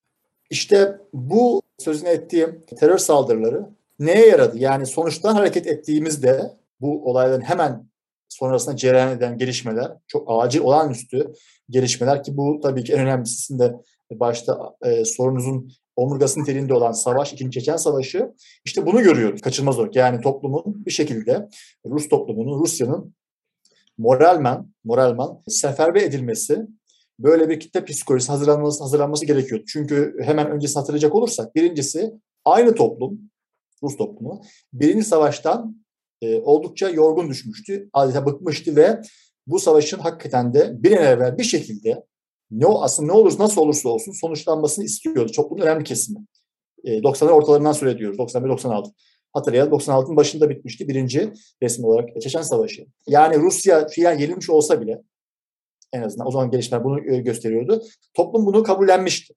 İşte bu sözünü ettiğim terör saldırıları neye yaradı? Yani sonuçtan hareket ettiğimizde bu olayların hemen sonrasında cereyan eden gelişmeler, çok acil olağanüstü gelişmeler ki bu tabii ki en önemlisinde başta e, sorunuzun omurgasının telinde olan savaş, ikinci Çeçen Savaşı işte bunu görüyoruz kaçınılmaz olarak. Yani toplumun bir şekilde Rus toplumunun, Rusya'nın moralmen, moralman seferber edilmesi böyle bir kitle psikolojisi hazırlanması, hazırlanması gerekiyor. Çünkü hemen öncesini hatırlayacak olursak birincisi aynı toplum, Rus toplumu birinci savaştan e, oldukça yorgun düşmüştü. Adeta bıkmıştı ve bu savaşın hakikaten de bir an evvel bir şekilde ne aslında ne olursa nasıl olursa olsun sonuçlanmasını istiyordu. Çok bunun önemli kesimi. E, 90'lar ortalarından söyle diyoruz. 91-96. Hatırlayalım 96'ın başında bitmişti birinci resmi olarak Çeçen Savaşı. Yani Rusya fiilen yenilmiş olsa bile en azından o zaman gelişmeler bunu e, gösteriyordu. Toplum bunu kabullenmişti.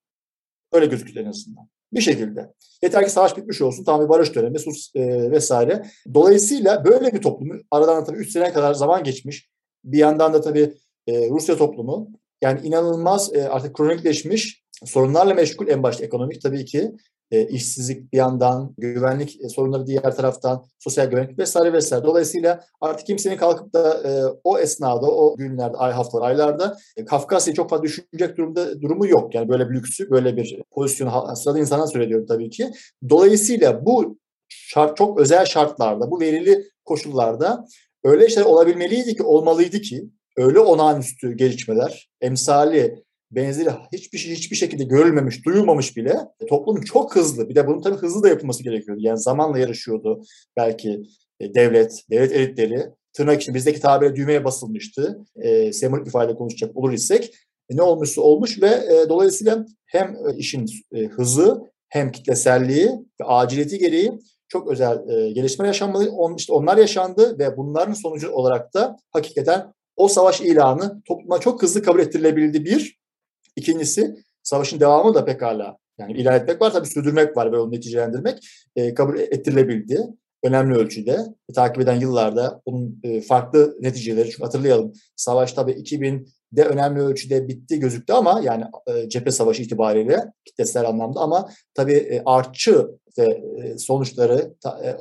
Öyle gözüküyor en azından. Bir şekilde. Yeter ki savaş bitmiş olsun, tam bir barış dönemi, sus e, vesaire. Dolayısıyla böyle bir toplumu, aradan tabii 3 sene kadar zaman geçmiş. Bir yandan da tabii e, Rusya toplumu yani inanılmaz e, artık kronikleşmiş sorunlarla meşgul en başta ekonomik tabii ki e, işsizlik bir yandan, güvenlik e, sorunları diğer taraftan, sosyal güvenlik vesaire vesaire. Dolayısıyla artık kimsenin kalkıp da e, o esnada, o günlerde, ay haftalar, aylarda e, Kafkasya'yı çok fazla düşünecek durumda durumu yok. Yani böyle bir lüksü, böyle bir pozisyonu sırada insana söylüyorum tabii ki. Dolayısıyla bu şart çok özel şartlarda, bu verili koşullarda öyle şeyler olabilmeliydi ki, olmalıydı ki öyle olağanüstü gelişmeler, emsali benzeri hiçbir şey hiçbir şekilde görülmemiş, duyulmamış bile toplum çok hızlı. Bir de bunun tabii hızlı da yapılması gerekiyordu. Yani zamanla yarışıyordu belki e, devlet, devlet elitleri. Tırnak için bizdeki tabire düğmeye basılmıştı. E, sembolik ifade konuşacak olur isek. E, ne olmuşsa olmuş ve e, dolayısıyla hem e, işin e, hızı hem kitleselliği ve aciliyeti gereği çok özel e, gelişmeler yaşanmalı. On, işte onlar yaşandı ve bunların sonucu olarak da hakikaten o savaş ilanı topluma çok hızlı kabul ettirilebildi bir. İkincisi savaşın devamı da pekala yani ilan etmek var tabii sürdürmek var ve onu neticelendirmek e, kabul ettirilebildi. Önemli ölçüde. E, takip eden yıllarda onun e, farklı neticeleri çünkü hatırlayalım savaş tabii 2000'de önemli ölçüde bitti gözüktü ama yani e, cephe savaşı itibariyle kitlesel anlamda ama tabii e, artçı e, sonuçları e,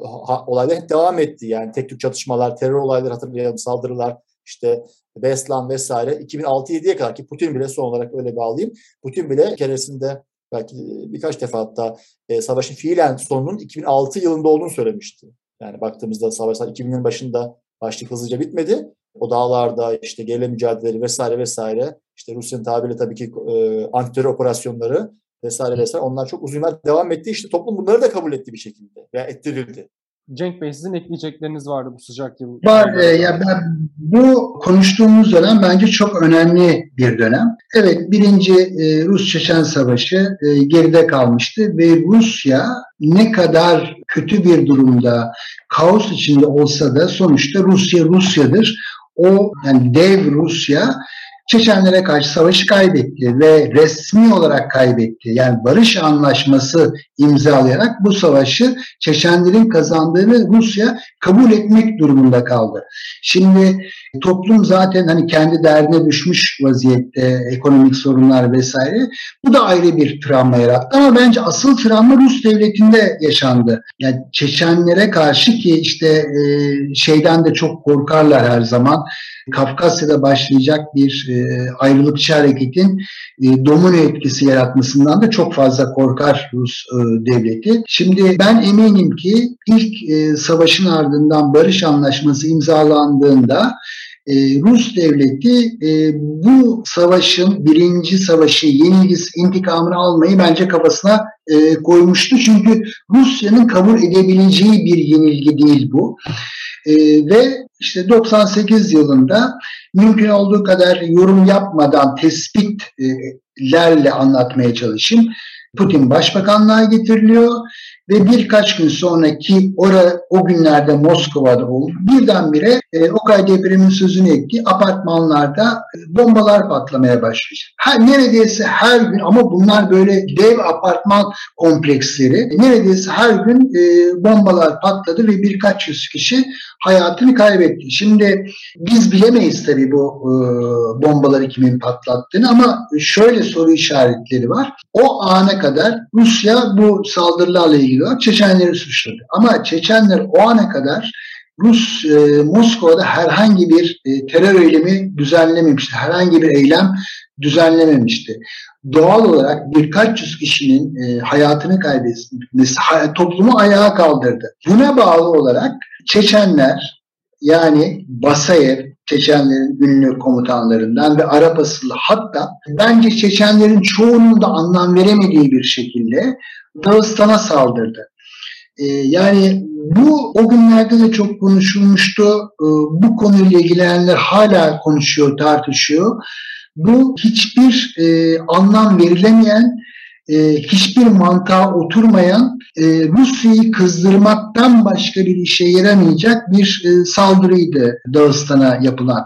olaylar hep devam etti. Yani tek tük çatışmalar, terör olayları hatırlayalım, saldırılar, işte Beslan vesaire 2006-7'ye kadar ki Putin bile son olarak öyle bağlayayım. Putin bile keresinde belki birkaç defa hatta e, savaşın fiilen sonunun 2006 yılında olduğunu söylemişti. Yani baktığımızda savaşlar 2000'lerin başında başlık hızlıca bitmedi. O dağlarda işte gerilla mücadeleleri vesaire vesaire işte Rusya'nın tabiriyle tabii ki e, antiterör operasyonları vesaire vesaire onlar çok uzun yıllar devam etti. İşte toplum bunları da kabul etti bir şekilde veya ettirildi. Cenk Bey sizin ekleyecekleriniz vardı bu sıcak yıl. Var. E, ya ben bu konuştuğumuz dönem bence çok önemli bir dönem. Evet birinci e, Rus-Çeçen Savaşı e, geride kalmıştı ve Rusya ne kadar kötü bir durumda, kaos içinde olsa da sonuçta Rusya Rusya'dır. O yani dev Rusya Çeçenlere karşı savaşı kaybetti ve resmi olarak kaybetti. Yani barış anlaşması imzalayarak bu savaşı Çeçenlerin kazandığını Rusya kabul etmek durumunda kaldı. Şimdi toplum zaten hani kendi derdine düşmüş vaziyette ekonomik sorunlar vesaire. Bu da ayrı bir travma yarattı ama bence asıl travma Rus devletinde yaşandı. Yani Çeçenlere karşı ki işte e, şeyden de çok korkarlar her zaman. Kafkasya'da başlayacak bir e, ayrılıkçı hareketin e, domino etkisi yaratmasından da çok fazla korkar Rus e, devleti. Şimdi ben eminim ki ilk e, savaşın ardından barış anlaşması imzalandığında e, Rus devleti e, bu savaşın birinci savaşı yenilgisi intikamını almayı bence kafasına e, koymuştu. Çünkü Rusya'nın kabul edebileceği bir yenilgi değil bu. E, ve işte 98 yılında mümkün olduğu kadar yorum yapmadan tespitlerle anlatmaya çalışayım. Putin başbakanlığa getiriliyor ve birkaç gün sonraki ora, o günlerde Moskova'da oldu. Birdenbire e, Okay depremin sözünü etti. Apartmanlarda e, bombalar patlamaya başlıyor. Her, neredeyse her gün ama bunlar böyle dev apartman kompleksleri. Neredeyse her gün e, bombalar patladı ve birkaç yüz kişi hayatını kaybetti. Şimdi biz bilemeyiz tabii bu e, bombaları kimin patlattığını ama şöyle soru işaretleri var. O ana kadar Rusya bu saldırılarla ilgili olarak Çeçenleri suçladı. Ama Çeçenler o ana kadar Rus e, Moskova'da herhangi bir e, terör eylemi düzenlememişti. Herhangi bir eylem düzenlememişti. Doğal olarak birkaç yüz kişinin e, hayatını kaybetmesi toplumu ayağa kaldırdı. Buna bağlı olarak Çeçenler yani Basayev, Çeçenlerin ünlü komutanlarından ve Arap asıllı hatta bence Çeçenlerin çoğunun da anlam veremediği bir şekilde Dağıstan'a saldırdı. Ee, yani bu o günlerde de çok konuşulmuştu. Ee, bu konuyla ilgilenenler hala konuşuyor, tartışıyor. Bu hiçbir e, anlam verilemeyen, e, hiçbir mantığa oturmayan, e, Rusya'yı kızdırmaktan başka bir işe yaramayacak bir e, saldırıydı Dağıstan'a yapılan.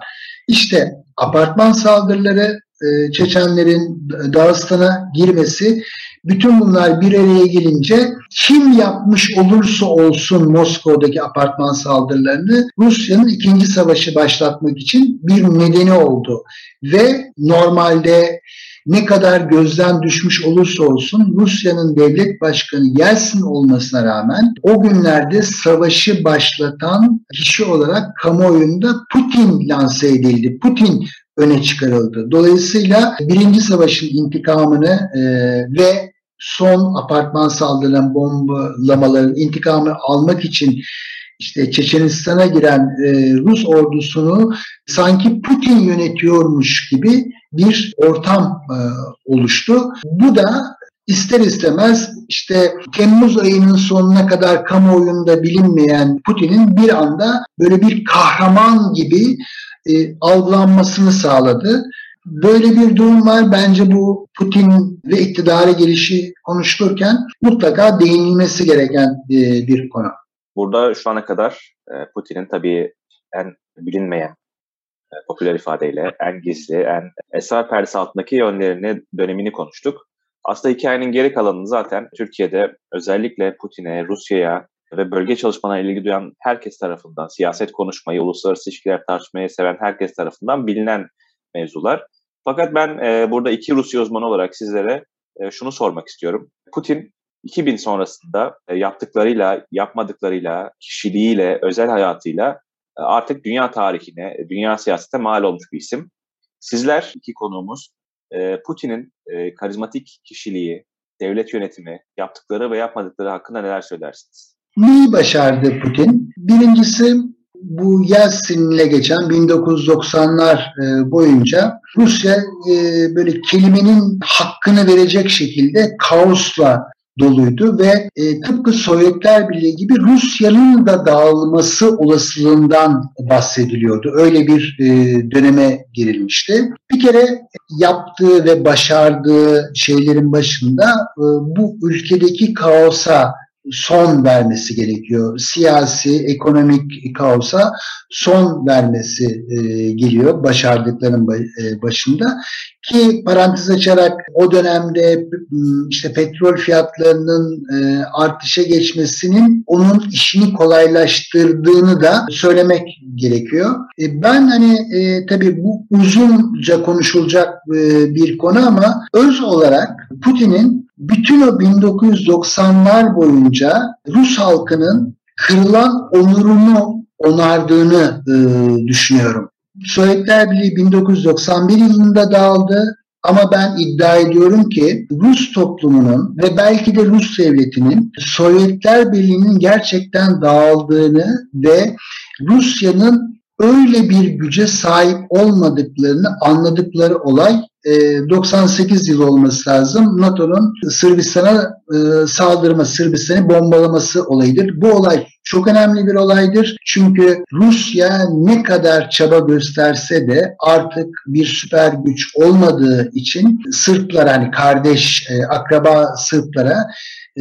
İşte apartman saldırıları, e, Çeçenlerin Dağıstan'a girmesi bütün bunlar bir araya gelince kim yapmış olursa olsun Moskova'daki apartman saldırılarını Rusya'nın ikinci savaşı başlatmak için bir nedeni oldu. Ve normalde ne kadar gözden düşmüş olursa olsun Rusya'nın devlet başkanı Yeltsin olmasına rağmen o günlerde savaşı başlatan kişi olarak kamuoyunda Putin lanse edildi. Putin öne çıkarıldı. Dolayısıyla birinci savaşın intikamını e, ve son apartman saldırılan bombalamaların intikamını almak için işte Çeçenistan'a giren e, Rus ordusunu sanki Putin yönetiyormuş gibi bir ortam e, oluştu. Bu da ister istemez işte Temmuz ayının sonuna kadar kamuoyunda bilinmeyen Putin'in bir anda böyle bir kahraman gibi e, algılanmasını sağladı. Böyle bir durum var. Bence bu Putin ve iktidara gelişi konuşulurken mutlaka değinilmesi gereken e, bir konu. Burada şu ana kadar e, Putin'in tabii en bilinmeyen popüler ifadeyle en gizli, en esrar perdesi altındaki yönlerini, dönemini konuştuk. Aslında hikayenin geri kalanını zaten Türkiye'de özellikle Putin'e, Rusya'ya ve bölge çalışmalarına ilgi duyan herkes tarafından, siyaset konuşmayı, uluslararası ilişkiler tartışmayı seven herkes tarafından bilinen mevzular. Fakat ben e, burada iki Rusya uzmanı olarak sizlere e, şunu sormak istiyorum. Putin 2000 sonrasında e, yaptıklarıyla, yapmadıklarıyla, kişiliğiyle, özel hayatıyla e, artık dünya tarihine, dünya siyasete mal olmuş bir isim. Sizler, iki konuğumuz, e, Putin'in e, karizmatik kişiliği, devlet yönetimi, yaptıkları ve yapmadıkları hakkında neler söylersiniz? Neyi başardı Putin? Birincisi bu Yeltsin'le geçen 1990'lar e, boyunca Rusya e, böyle kelimenin hakkını verecek şekilde kaosla doluydu ve e, tıpkı Sovyetler Birliği gibi Rusya'nın da dağılması olasılığından bahsediliyordu. Öyle bir e, döneme girilmişti. Bir kere yaptığı ve başardığı şeylerin başında e, bu ülkedeki kaosa son vermesi gerekiyor. Siyasi, ekonomik kaosa son vermesi e, geliyor başardıkların e, başında. Ki parantez açarak o dönemde işte petrol fiyatlarının e, artışa geçmesinin onun işini kolaylaştırdığını da söylemek gerekiyor. E, ben hani e, tabii bu uzunca konuşulacak e, bir konu ama öz olarak Putin'in bütün o 1990'lar boyunca Rus halkının kırılan onurunu onardığını e, düşünüyorum. Sovyetler Birliği 1991 yılında dağıldı ama ben iddia ediyorum ki Rus toplumunun ve belki de Rus devletinin Sovyetler Birliği'nin gerçekten dağıldığını ve Rusya'nın öyle bir güce sahip olmadıklarını anladıkları olay 98 e, yıl olması lazım. NATO'nun Sırbistan'a e, saldırma, Sırbistan'ı bombalaması olayıdır. Bu olay çok önemli bir olaydır. Çünkü Rusya ne kadar çaba gösterse de artık bir süper güç olmadığı için Sırplar hani kardeş, e, akraba Sırplara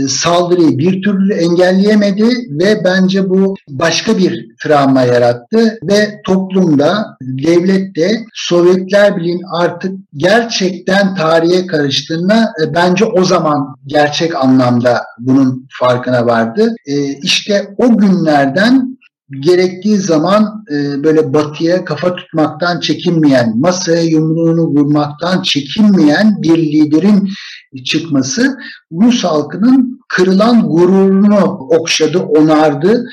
saldırıyı bir türlü engelleyemedi ve bence bu başka bir travma yarattı ve toplumda, devlette Sovyetler Birliği'nin artık gerçekten tarihe karıştığına e, bence o zaman gerçek anlamda bunun farkına vardı. E, işte o günlerden gerektiği zaman e, böyle batıya kafa tutmaktan çekinmeyen, masaya yumruğunu vurmaktan çekinmeyen bir liderin çıkması Rus halkının kırılan gururunu okşadı, onardı.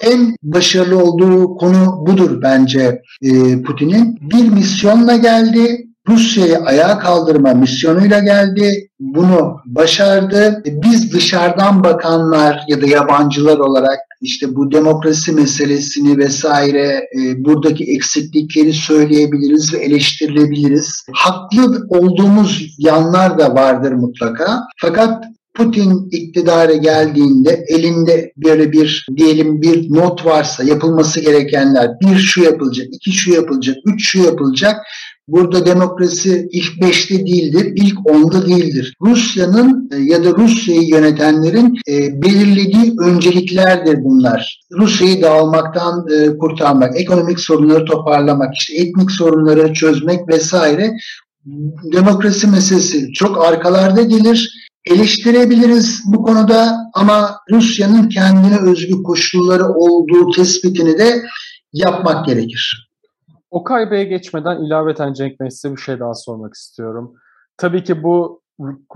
En başarılı olduğu konu budur bence e, Putin'in. Bir misyonla geldi, Rusya'yı ayağa kaldırma misyonuyla geldi. Bunu başardı. Biz dışarıdan bakanlar ya da yabancılar olarak işte bu demokrasi meselesini vesaire e, buradaki eksiklikleri söyleyebiliriz ve eleştirilebiliriz. Haklı olduğumuz yanlar da vardır mutlaka. Fakat Putin iktidara geldiğinde elinde böyle bir diyelim bir not varsa yapılması gerekenler bir şu yapılacak, iki şu yapılacak, üç şu yapılacak Burada demokrasi ilk beşte değildir, ilk onda değildir. Rusya'nın e, ya da Rusya'yı yönetenlerin e, belirlediği önceliklerdir bunlar. Rusya'yı dağılmaktan e, kurtarmak, ekonomik sorunları toparlamak, işte etnik sorunları çözmek vesaire. Demokrasi meselesi çok arkalarda gelir. Eleştirebiliriz bu konuda ama Rusya'nın kendine özgü koşulları olduğu tespitini de yapmak gerekir. Okay Bey'e geçmeden ilaveten Cenk Bey size bir şey daha sormak istiyorum. Tabii ki bu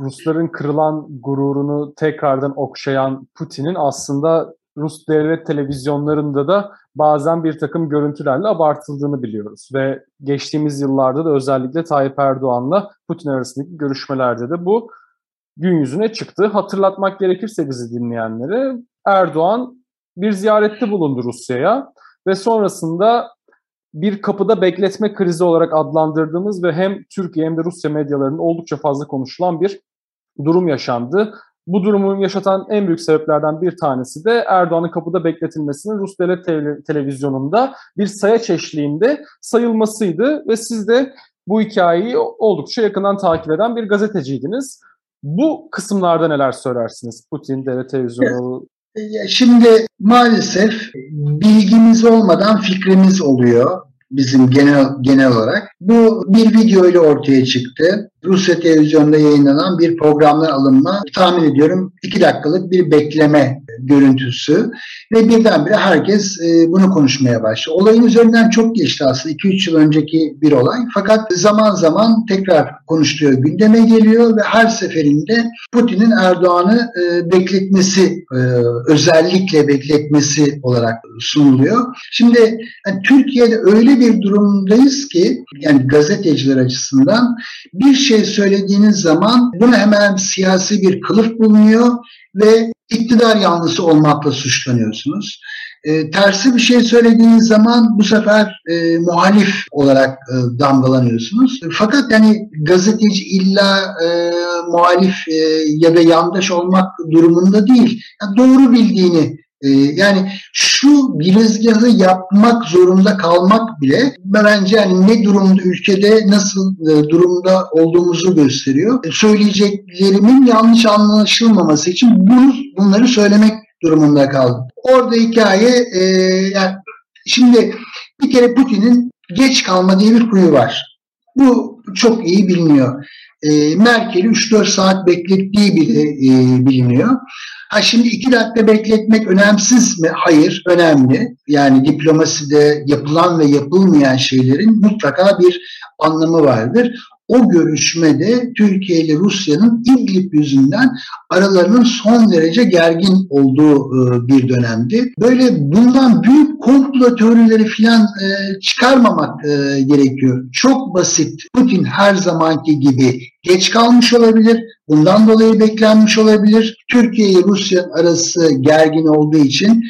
Rusların kırılan gururunu tekrardan okşayan Putin'in aslında Rus devlet televizyonlarında da bazen bir takım görüntülerle abartıldığını biliyoruz. Ve geçtiğimiz yıllarda da özellikle Tayyip Erdoğan'la Putin arasındaki görüşmelerde de bu gün yüzüne çıktı. Hatırlatmak gerekirse bizi dinleyenlere Erdoğan bir ziyarette bulundu Rusya'ya ve sonrasında bir kapıda bekletme krizi olarak adlandırdığımız ve hem Türkiye hem de Rusya medyalarının oldukça fazla konuşulan bir durum yaşandı. Bu durumu yaşatan en büyük sebeplerden bir tanesi de Erdoğan'ın kapıda bekletilmesinin Rus devlet te- televizyonunda bir sayaç eşliğinde sayılmasıydı ve siz de bu hikayeyi oldukça yakından takip eden bir gazeteciydiniz. Bu kısımlarda neler söylersiniz? Putin, devlet televizyonu, Şimdi maalesef bilgimiz olmadan fikrimiz oluyor bizim genel genel olarak. Bu bir video ile ortaya çıktı. Rusya televizyonunda yayınlanan bir programdan alınma tahmin ediyorum iki dakikalık bir bekleme görüntüsü ve birdenbire herkes e, bunu konuşmaya başladı. Olayın üzerinden çok geçti aslında 2-3 yıl önceki bir olay fakat zaman zaman tekrar konuşuluyor, gündeme geliyor ve her seferinde Putin'in Erdoğan'ı e, bekletmesi, e, özellikle bekletmesi olarak sunuluyor. Şimdi yani Türkiye'de öyle bir durumdayız ki yani gazeteciler açısından bir şey söylediğiniz zaman buna hemen siyasi bir kılıf bulunuyor ve iktidar yanlısı olmakla suçlanıyorsunuz. E, tersi bir şey söylediğiniz zaman bu sefer e, muhalif olarak e, damgalanıyorsunuz. Fakat yani gazeteci illa e, muhalif e, ya da yandaş olmak durumunda değil. Yani doğru bildiğini yani şu girizgahı yapmak zorunda kalmak bile bence yani ne durumda ülkede nasıl e, durumda olduğumuzu gösteriyor. E, söyleyeceklerimin yanlış anlaşılmaması için bunu, bunları söylemek durumunda kaldım. Orada hikaye e, yani şimdi bir kere Putin'in geç kalma diye bir kuyu var. Bu çok iyi biliniyor. E, Merkel'i 3-4 saat beklettiği bile e, biliniyor. Ha şimdi iki dakika bekletmek önemsiz mi? Hayır, önemli. Yani diplomaside yapılan ve yapılmayan şeylerin mutlaka bir anlamı vardır. O görüşmede Türkiye ile Rusya'nın İdlib yüzünden aralarının son derece gergin olduğu e, bir dönemdi. Böyle bundan büyük komplo teorileri falan e, çıkarmamak e, gerekiyor. Çok basit. Putin her zamanki gibi geç kalmış olabilir. Bundan dolayı beklenmiş olabilir. Türkiye ile Rusya arası gergin olduğu için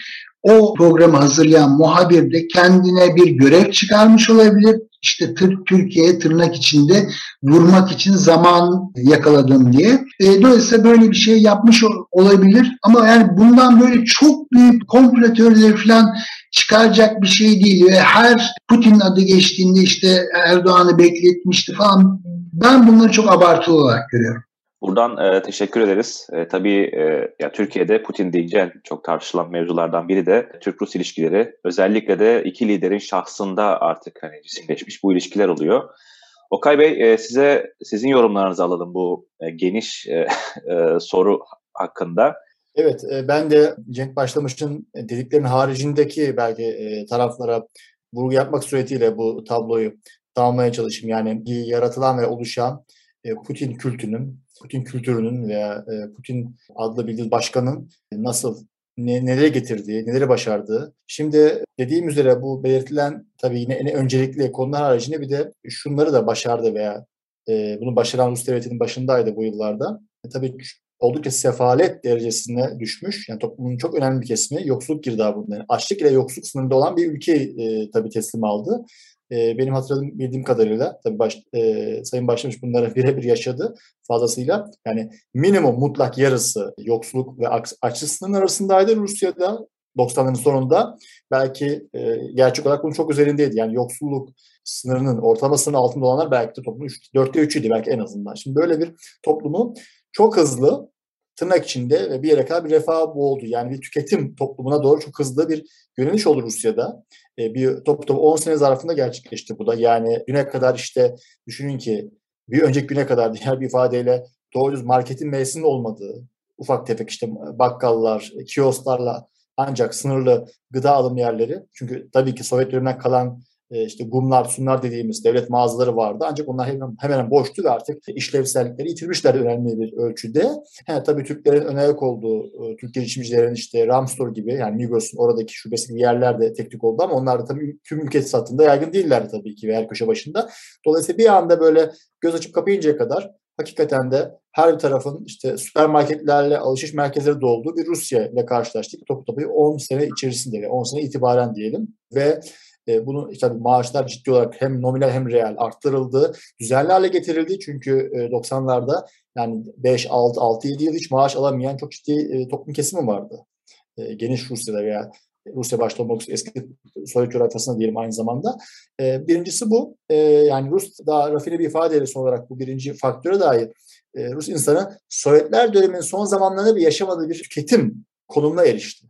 o programı hazırlayan muhabir de kendine bir görev çıkarmış olabilir. İşte Türkiye'ye tırnak içinde vurmak için zaman yakaladım diye. E, dolayısıyla böyle bir şey yapmış olabilir. Ama yani bundan böyle çok büyük komplo falan çıkaracak bir şey değil. Ve her Putin adı geçtiğinde işte Erdoğan'ı bekletmişti falan. Ben bunları çok abartılı olarak görüyorum. Buradan e, teşekkür ederiz. E, tabii e, ya Türkiye'de Putin deyince çok tartışılan mevzulardan biri de Türk-Rus ilişkileri. Özellikle de iki liderin şahsında artık hani cisimleşmiş bu ilişkiler oluyor. Okay Bey e, size sizin yorumlarınızı alalım bu e, geniş e, e, soru hakkında. Evet e, ben de Cenk Başlamış'ın dediklerinin haricindeki belki e, taraflara vurgu yapmak suretiyle bu tabloyu tamamlamaya çalışayım. Yani yaratılan ve oluşan e, Putin kültünün Putin kültürünün veya e, Putin adlı bildiğiniz başkanın nasıl ne, nelere getirdiği, neleri başardığı. Şimdi dediğim üzere bu belirtilen tabii yine en öncelikli konular haricinde bir de şunları da başardı veya e, bunu başaran Rus devletinin başındaydı bu yıllarda. E, tabii oldukça sefalet derecesine düşmüş. Yani toplumun çok önemli bir kesimi yoksulluk girdabında. Yani açlık ile yoksulluk sınırında olan bir ülke e, tabii teslim aldı e, benim hatırladığım bildiğim kadarıyla tabii baş, e, Sayın Başlamış bunları birebir yaşadı fazlasıyla. Yani minimum mutlak yarısı yoksulluk ve açlık arasındaydı Rusya'da 90'ların sonunda. Belki e, gerçek olarak bunun çok üzerindeydi. Yani yoksulluk sınırının ortalama sınırının altında olanlar belki de toplumun 4'te 3'üydü belki en azından. Şimdi böyle bir toplumu çok hızlı tırnak içinde ve bir yere kadar bir refah bu oldu. Yani bir tüketim toplumuna doğru çok hızlı bir yöneliş oldu Rusya'da. E, bir top top 10 sene zarfında gerçekleşti bu da. Yani güne kadar işte düşünün ki bir önceki güne kadar diğer bir ifadeyle doğru düz marketin mevsiminin olmadığı, ufak tefek işte bakkallar, kiosklarla ancak sınırlı gıda alım yerleri. Çünkü tabii ki Sovyet döneminden kalan e, işte gumlar, sunlar dediğimiz devlet mağazaları vardı. Ancak onlar hemen, hemen boştu ve artık işlevsellikleri yitirmişler önemli bir ölçüde. He, tabii Türklerin öne ayak olduğu, e, Türk girişimcilerin işte Ramstore gibi yani Migros'un oradaki şubesi gibi yerlerde teknik oldu ama onlar da tabii tüm ülke satında yaygın değillerdi tabii ki ve her köşe başında. Dolayısıyla bir anda böyle göz açıp kapayıncaya kadar hakikaten de her bir tarafın işte süpermarketlerle alışveriş merkezleri dolduğu bir Rusya ile karşılaştık. Topu topu 10 sene içerisinde, 10 sene itibaren diyelim ve e, bunun işte maaşlar ciddi olarak hem nominal hem reel arttırıldı. Düzenli hale getirildi çünkü e, 90'larda yani 5, 6, 6, 7 yıl hiç maaş alamayan çok ciddi e, toplum kesimi vardı. E, geniş Rusya'da veya Rusya başta olmak üzere eski Sovyet coğrafyasında diyelim aynı zamanda. E, birincisi bu. E, yani Rus daha rafine bir ifadeyle son olarak bu birinci faktöre dair e, Rus insanı Sovyetler döneminin son zamanlarında bir yaşamadığı bir tüketim konumuna erişti.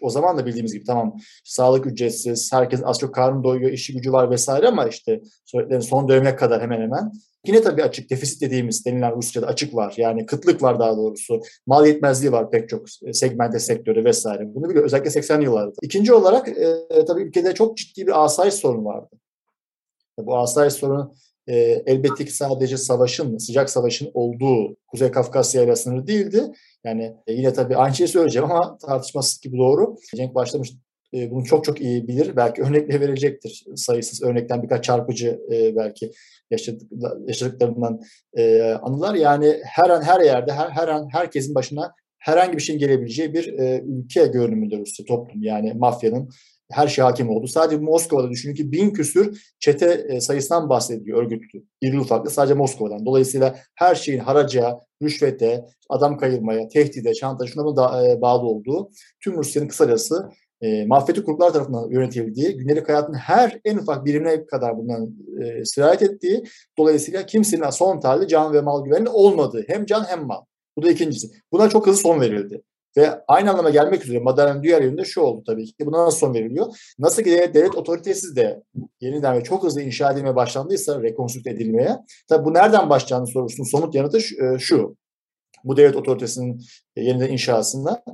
O zaman da bildiğimiz gibi tamam sağlık ücretsiz, herkes az çok karnı doyuyor, işi gücü var vesaire ama işte Sovyetlerin son dönemine kadar hemen hemen Yine tabii açık defisit dediğimiz denilen Rusya'da açık var. Yani kıtlık var daha doğrusu. Mal yetmezliği var pek çok segmente sektörü vesaire. Bunu biliyor özellikle 80'li yıllarda. İkinci olarak e, tabii ülkede çok ciddi bir asayiş sorunu vardı. Bu asayiş sorunu e, elbette ki sadece savaşın, sıcak savaşın olduğu Kuzey Kafkasya ile sınırı değildi. Yani e, yine tabii aynı şeyi söyleyeceğim ama tartışmasız gibi doğru. Cenk başlamış e, bunu çok çok iyi bilir. Belki örnekle verecektir. Sayısız örnekten birkaç çarpıcı e, belki yaşadık, yaşadıklarından anılar. Yani her an her yerde her, her an herkesin başına herhangi bir şeyin gelebileceği bir ülke görünümünde Rusya toplum. Yani mafyanın her şey hakim oldu. Sadece Moskova'da düşünün ki bin küsür çete e, sayısından bahsediyor örgütlü. İrili ufaklı sadece Moskova'dan. Dolayısıyla her şeyin haraca, rüşvete, adam kayırmaya, tehdide, şantaj şuna da e, bağlı olduğu tüm Rusya'nın kısacası e, mahfeti kurumlar tarafından yönetildiği, gündelik hayatın her en ufak birimine kadar bundan e, sirayet ettiği, dolayısıyla kimsenin son tarihli can ve mal güvenli olmadığı. Hem can hem mal. Bu da ikincisi. Buna çok hızlı son verildi. Ve aynı anlama gelmek üzere Madara'nın diğer yönünde şu oldu tabii ki. Buna nasıl son veriliyor? Nasıl ki devlet otoritesiz de yeniden ve çok hızlı inşa edilmeye başlandıysa, rekonstrükte edilmeye. Tabii bu nereden başlayacağını sorusunun somut yanıtı e, şu. Bu devlet otoritesinin yeniden inşasında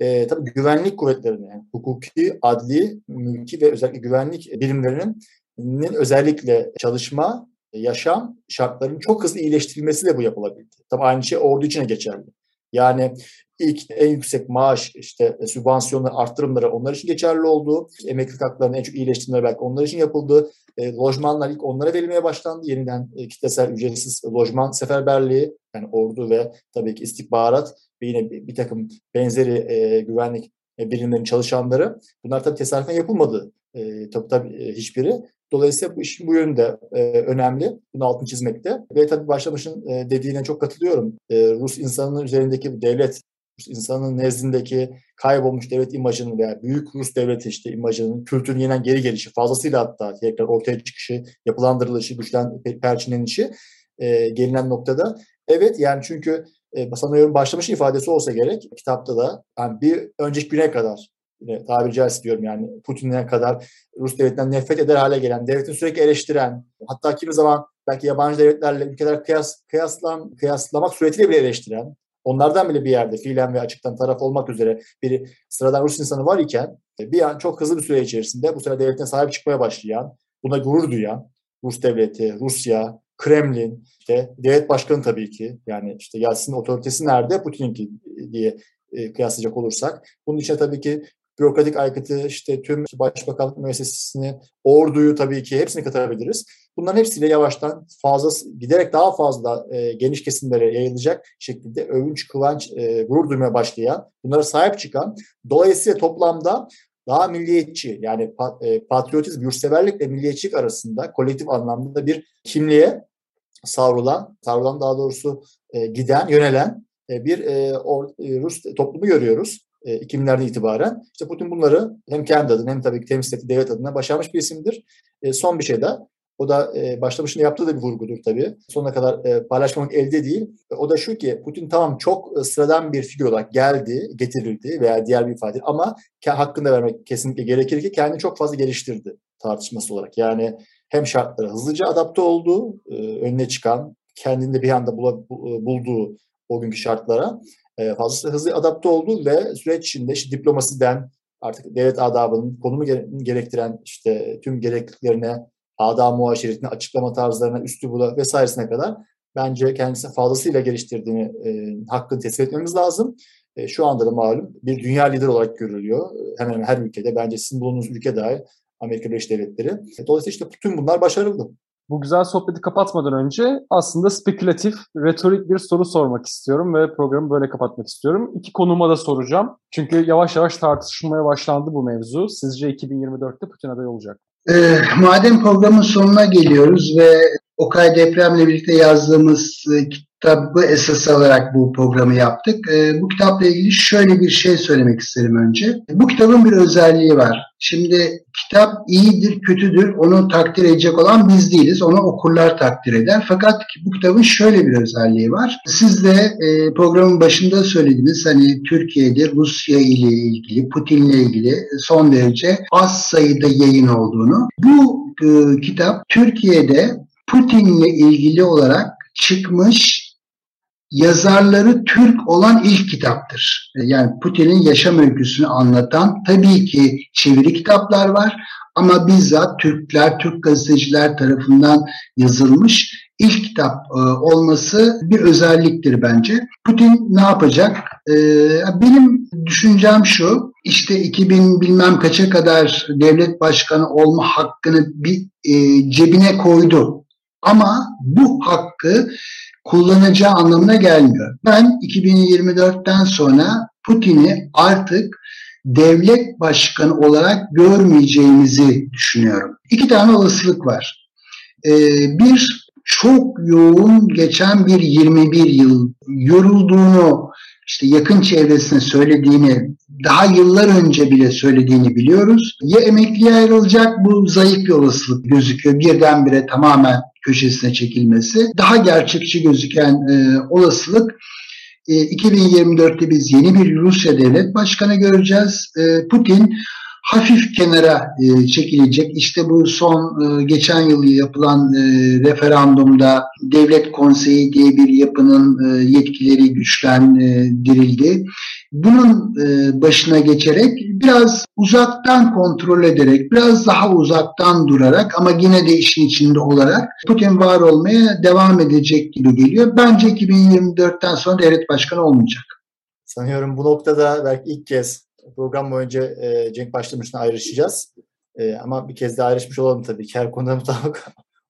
e, tabii güvenlik kuvvetlerine, yani hukuki, adli, mülki ve özellikle güvenlik birimlerinin özellikle çalışma, yaşam şartlarının çok hızlı iyileştirilmesi de bu yapılabildi. Tabii aynı şey ordu içine geçerli. Yani ilk en yüksek maaş, işte sübvansiyonlar, arttırımları onlar için geçerli oldu. Emeklilik haklarının en çok iyileştirmeleri belki onlar için yapıldı. E, lojmanlar ilk onlara verilmeye başlandı. Yeniden e, kitlesel ücretsiz lojman seferberliği, yani ordu ve tabii ki istihbarat ve yine bir, bir takım benzeri e, güvenlik e, birimlerinin çalışanları. Bunlar tabii tesadüfen yapılmadı. E, tabii tabii e, hiçbiri. Dolayısıyla bu işin bu yönde e, önemli. Bunu altını çizmekte. Ve tabii başlamışın e, dediğine çok katılıyorum. E, Rus insanının üzerindeki devlet insanın nezdindeki kaybolmuş devlet imajının veya büyük Rus devleti işte imajının kültürün yeniden geri gelişi, fazlasıyla hatta tekrar ortaya çıkışı, yapılandırılışı, güçlen perçinlenişi e, gelinen noktada. Evet yani çünkü e, sanıyorum başlamış ifadesi olsa gerek kitapta da yani bir önceki güne kadar yine tabiri caizse diyorum yani Putin'e kadar Rus devletinden nefret eder hale gelen, devletin sürekli eleştiren, hatta kimi zaman belki yabancı devletlerle ülkeler kıyas, kıyaslan, kıyaslamak suretiyle bile eleştiren, onlardan bile bir yerde fiilen ve açıktan taraf olmak üzere bir sıradan Rus insanı var iken bir an çok hızlı bir süre içerisinde bu sırada devletine sahip çıkmaya başlayan, buna gurur duyan Rus devleti, Rusya, Kremlin, işte devlet başkanı tabii ki yani işte Yeltsin'in otoritesi nerede Putin'inki diye e, kıyaslayacak olursak. Bunun için tabii ki bürokratik aykıtı, işte tüm başbakanlık müessesesini, orduyu tabii ki hepsini katabiliriz. Bunların hepsiyle yavaştan fazla giderek daha fazla e, geniş kesimlere yayılacak şekilde övünç, kıvanç, e, gurur duymaya başlayan, bunlara sahip çıkan, dolayısıyla toplamda daha milliyetçi yani e, patriotizm, yurtseverlik ve milliyetçilik arasında kolektif anlamda bir kimliğe savrulan, savrulan daha doğrusu e, giden, yönelen e, bir Rus toplumu görüyoruz. 2000'lerden itibaren. İşte Putin bunları hem kendi adına hem tabii ki temsil ettiği devlet adına başarmış bir isimdir. son bir şey de o da e, başta yaptığı da bir vurgudur tabii. Sonuna kadar e, paylaşmamak elde değil. O da şu ki Putin tamam çok sıradan bir figür olarak geldi, getirildi veya diğer bir ifade ama hakkında vermek kesinlikle gerekir ki kendini çok fazla geliştirdi tartışması olarak. Yani hem şartlara hızlıca adapte oldu, e, önüne çıkan, kendinde bir anda bula, bulduğu o günkü şartlara e, fazlasıyla hızlı adapte oldu ve süreç içinde işte diplomasiden artık devlet adabının konumu gerektiren işte tüm gerekliliklerine, adab muaşeretine, açıklama tarzlarına, üslubuna vesairesine kadar bence kendisi fazlasıyla geliştirdiğini e, hakkını tespit etmemiz lazım. E, şu anda da malum bir dünya lider olarak görülüyor. Hemen hemen her ülkede. Bence sizin bulunduğunuz ülke dahil Amerika Birleşik Devletleri. Dolayısıyla işte tüm bunlar başarılı bu güzel sohbeti kapatmadan önce aslında spekülatif, retorik bir soru sormak istiyorum ve programı böyle kapatmak istiyorum. İki konuma da soracağım. Çünkü yavaş yavaş tartışılmaya başlandı bu mevzu. Sizce 2024'te Putin aday olacak? E, madem programın sonuna geliyoruz ve Okay Deprem'le birlikte yazdığımız e, kitabı esas alarak bu programı yaptık. E, bu kitapla ilgili şöyle bir şey söylemek isterim önce. Bu kitabın bir özelliği var. Şimdi kitap iyidir, kötüdür onu takdir edecek olan biz değiliz. Onu okurlar takdir eder. Fakat bu kitabın şöyle bir özelliği var. Siz de e, programın başında söylediniz hani Türkiye'de Rusya ile ilgili, Putin ile ilgili son derece az sayıda yayın olduğunu. Bu e, kitap Türkiye'de Putin'le ilgili olarak çıkmış yazarları Türk olan ilk kitaptır. Yani Putin'in yaşam öyküsünü anlatan tabii ki çeviri kitaplar var ama bizzat Türkler, Türk gazeteciler tarafından yazılmış ilk kitap e, olması bir özelliktir bence. Putin ne yapacak? E, benim düşüncem şu, işte 2000 bilmem kaça kadar devlet başkanı olma hakkını bir e, cebine koydu. Ama bu hakkı kullanacağı anlamına gelmiyor. Ben 2024'ten sonra Putin'i artık devlet başkanı olarak görmeyeceğimizi düşünüyorum. İki tane olasılık var. Ee, bir, çok yoğun geçen bir 21 yıl yorulduğunu işte yakın çevresine söylediğini daha yıllar önce bile söylediğini biliyoruz. Ya emekliye ayrılacak bu zayıf bir olasılık gözüküyor. Birdenbire tamamen köşesine çekilmesi. Daha gerçekçi gözüken e, olasılık 2024'te e, biz yeni bir Rusya devlet başkanı göreceğiz. E, Putin hafif kenara e, çekilecek. İşte bu son e, geçen yıl yapılan e, referandumda devlet konseyi diye bir yapının yetkileri güçlendirildi. Bunun başına geçerek biraz uzaktan kontrol ederek, biraz daha uzaktan durarak ama yine de işin içinde olarak Putin var olmaya devam edecek gibi geliyor. Bence 2024'ten sonra devlet başkanı olmayacak. Sanıyorum bu noktada belki ilk kez program boyunca e, Cenk başlamışına ayrışacağız. E, ama bir kez daha ayrışmış olalım tabii ki. Her konuda mutabık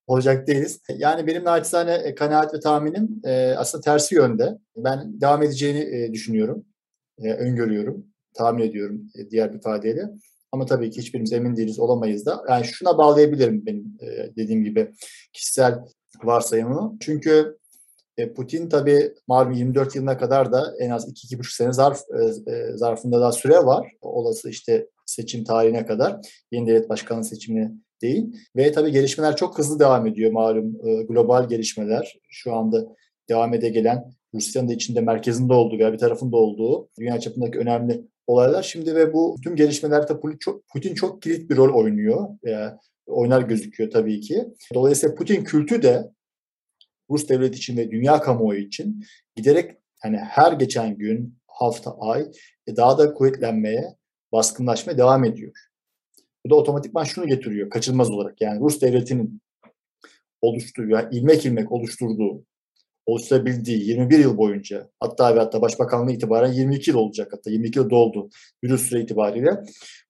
olacak değiliz. Yani benim naçizane e, kanaat ve tahminim e, aslında tersi yönde. Ben devam edeceğini e, düşünüyorum. E, öngörüyorum. Tahmin ediyorum e, diğer bir ifadeyle. Ama tabii ki hiçbirimiz emin değiliz, olamayız da. Yani şuna bağlayabilirim benim e, dediğim gibi kişisel varsayımı. Çünkü Putin tabii malum 24 yılına kadar da en az 2-2,5 sene zarf, e, e, zarfında da süre var. Olası işte seçim tarihine kadar yeni devlet başkanı seçimine değil. Ve tabii gelişmeler çok hızlı devam ediyor malum global gelişmeler. Şu anda devam ede gelen Rusya'nın da içinde merkezinde olduğu veya bir tarafında olduğu dünya çapındaki önemli olaylar. Şimdi ve bu tüm gelişmelerde Putin çok, kilit bir rol oynuyor. Veya oynar gözüküyor tabii ki. Dolayısıyla Putin kültü de Rus devleti için ve dünya kamuoyu için giderek yani her geçen gün, hafta, ay e, daha da kuvvetlenmeye, baskınlaşmaya devam ediyor. Bu da otomatikman şunu getiriyor kaçınılmaz olarak. Yani Rus devletinin oluşturduğu, yani ilmek ilmek oluşturduğu, oluşturabildiği 21 yıl boyunca hatta ve hatta başbakanlığı itibaren 22 yıl olacak hatta 22 yıl doldu bir süre itibariyle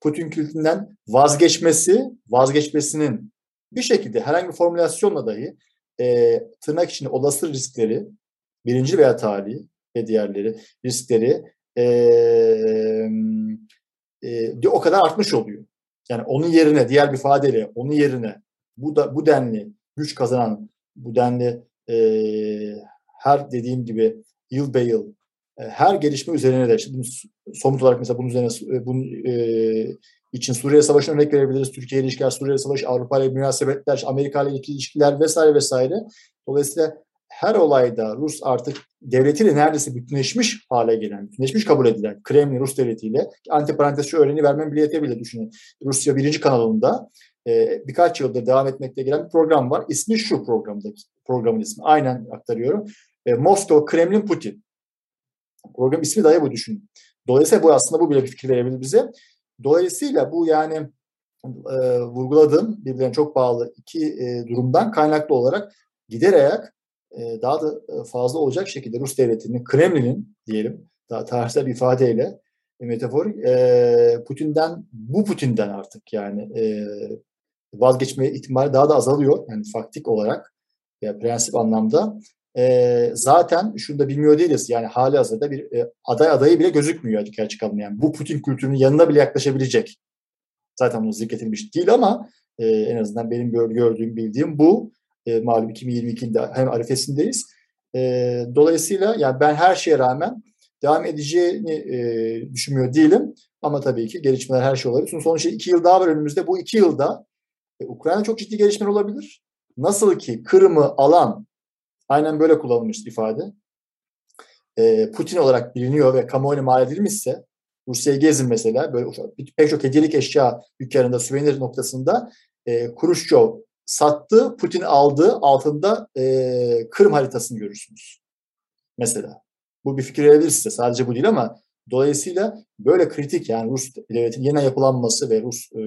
Putin kültünden vazgeçmesi, vazgeçmesinin bir şekilde herhangi bir formülasyonla dahi e, tırnak içinde olası riskleri, birinci veya tali ve diğerleri riskleri e, e, o kadar artmış oluyor. Yani onun yerine, diğer bir ifadeyle onun yerine bu da bu denli güç kazanan, bu denli e, her dediğim gibi yıl be yıl e, her gelişme üzerine de şimdi somut olarak mesela bunun üzerine e, bunun e, için Suriye Savaşı'na örnek verebiliriz. Türkiye ilişkiler, Suriye Savaşı, Avrupa ile münasebetler, Amerika ile ilişkiler vesaire vesaire. Dolayısıyla her olayda Rus artık devletiyle neredeyse bütünleşmiş hale gelen, bütünleşmiş kabul edilen Kremlin Rus devletiyle antiparantez şu örneğini vermem bile yetebilir düşünün. Rusya birinci kanalında e, birkaç yıldır devam etmekte gelen bir program var. İsmi şu programdaki programın ismi. Aynen aktarıyorum. E, Moskova, Kremlin, Putin. Program ismi dahi bu düşünün. Dolayısıyla bu aslında bu bile bir fikir verebilir bize. Dolayısıyla bu yani e, vurguladığım birbirlerine çok bağlı iki e, durumdan kaynaklı olarak giderek e, daha da fazla olacak şekilde Rus devletinin, Kremlin'in diyelim daha tarihsel bir ifadeyle e, metafor e, Putin'den bu Putin'den artık yani e, vazgeçme ihtimali daha da azalıyor. Yani faktik olarak ya prensip anlamda e, zaten şunu da bilmiyor değiliz. Yani hali hazırda bir e, aday adayı bile gözükmüyor açık açık Yani bu Putin kültürünün yanına bile yaklaşabilecek. Zaten bunu zikretilmiş değil ama e, en azından benim gördüğüm, bildiğim bu. E, malum 2022'de hem arifesindeyiz. E, dolayısıyla yani ben her şeye rağmen devam edeceğini e, düşünmüyor değilim. Ama tabii ki gelişmeler her şey olabilir. Sonuçta iki yıl daha var önümüzde. Bu iki yılda e, Ukrayna çok ciddi gelişmeler olabilir. Nasıl ki Kırım'ı alan Aynen böyle kullanılmış ifade. E, Putin olarak biliniyor ve kamuoyuna mal edilmişse Rusya'yı gezin mesela böyle pek çok hediyelik eşya dükkanında souvenir noktasında e, Khrushchev sattı, Putin aldı altında e, Kırım haritasını görürsünüz. Mesela. Bu bir fikir verebilir size. Sadece bu değil ama dolayısıyla böyle kritik yani Rus devletinin yeniden yapılanması ve Rus e,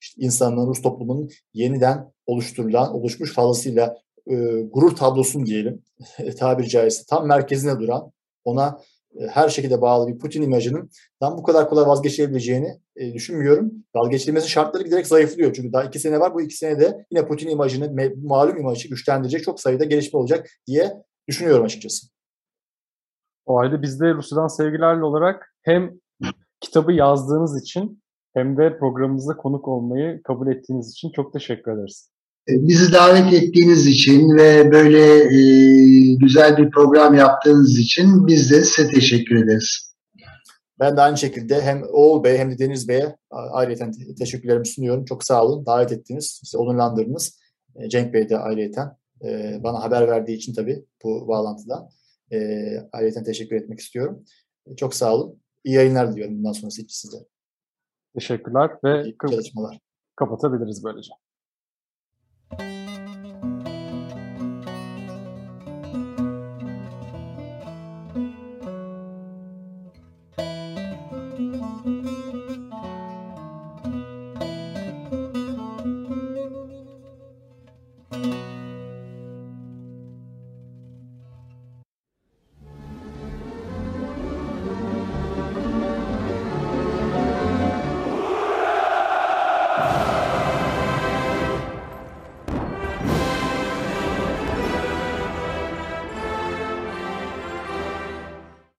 işte insanların, Rus toplumunun yeniden oluşturulan, oluşmuş fazlasıyla e, gurur tablosun diyelim tabiri caizse tam merkezine duran ona e, her şekilde bağlı bir Putin imajının tam bu kadar kolay vazgeçilebileceğini e, düşünmüyorum. Vazgeçilmesi şartları giderek zayıflıyor. Çünkü daha iki sene var. Bu iki senede yine Putin imajını, malum imajı güçlendirecek çok sayıda gelişme olacak diye düşünüyorum açıkçası. O halde biz de Rusya'dan sevgilerle olarak hem kitabı yazdığınız için hem de programımıza konuk olmayı kabul ettiğiniz için çok teşekkür ederiz. E, bizi davet ettiğiniz için ve böyle e, güzel bir program yaptığınız için biz de size teşekkür ederiz. Ben de aynı şekilde hem Oğul Bey hem de Deniz Bey'e ayrıca teşekkürlerimi sunuyorum. Çok sağ olun. Davet ettiniz. Size onurlandırdınız. E, Cenk Bey de ayrıca e, bana haber verdiği için tabii bu bağlantıda. E, ayrıca teşekkür etmek istiyorum. Çok sağ olun. İyi yayınlar diliyorum bundan sonrası için size. Teşekkürler ve İyi çalışmalar. kapatabiliriz böylece. you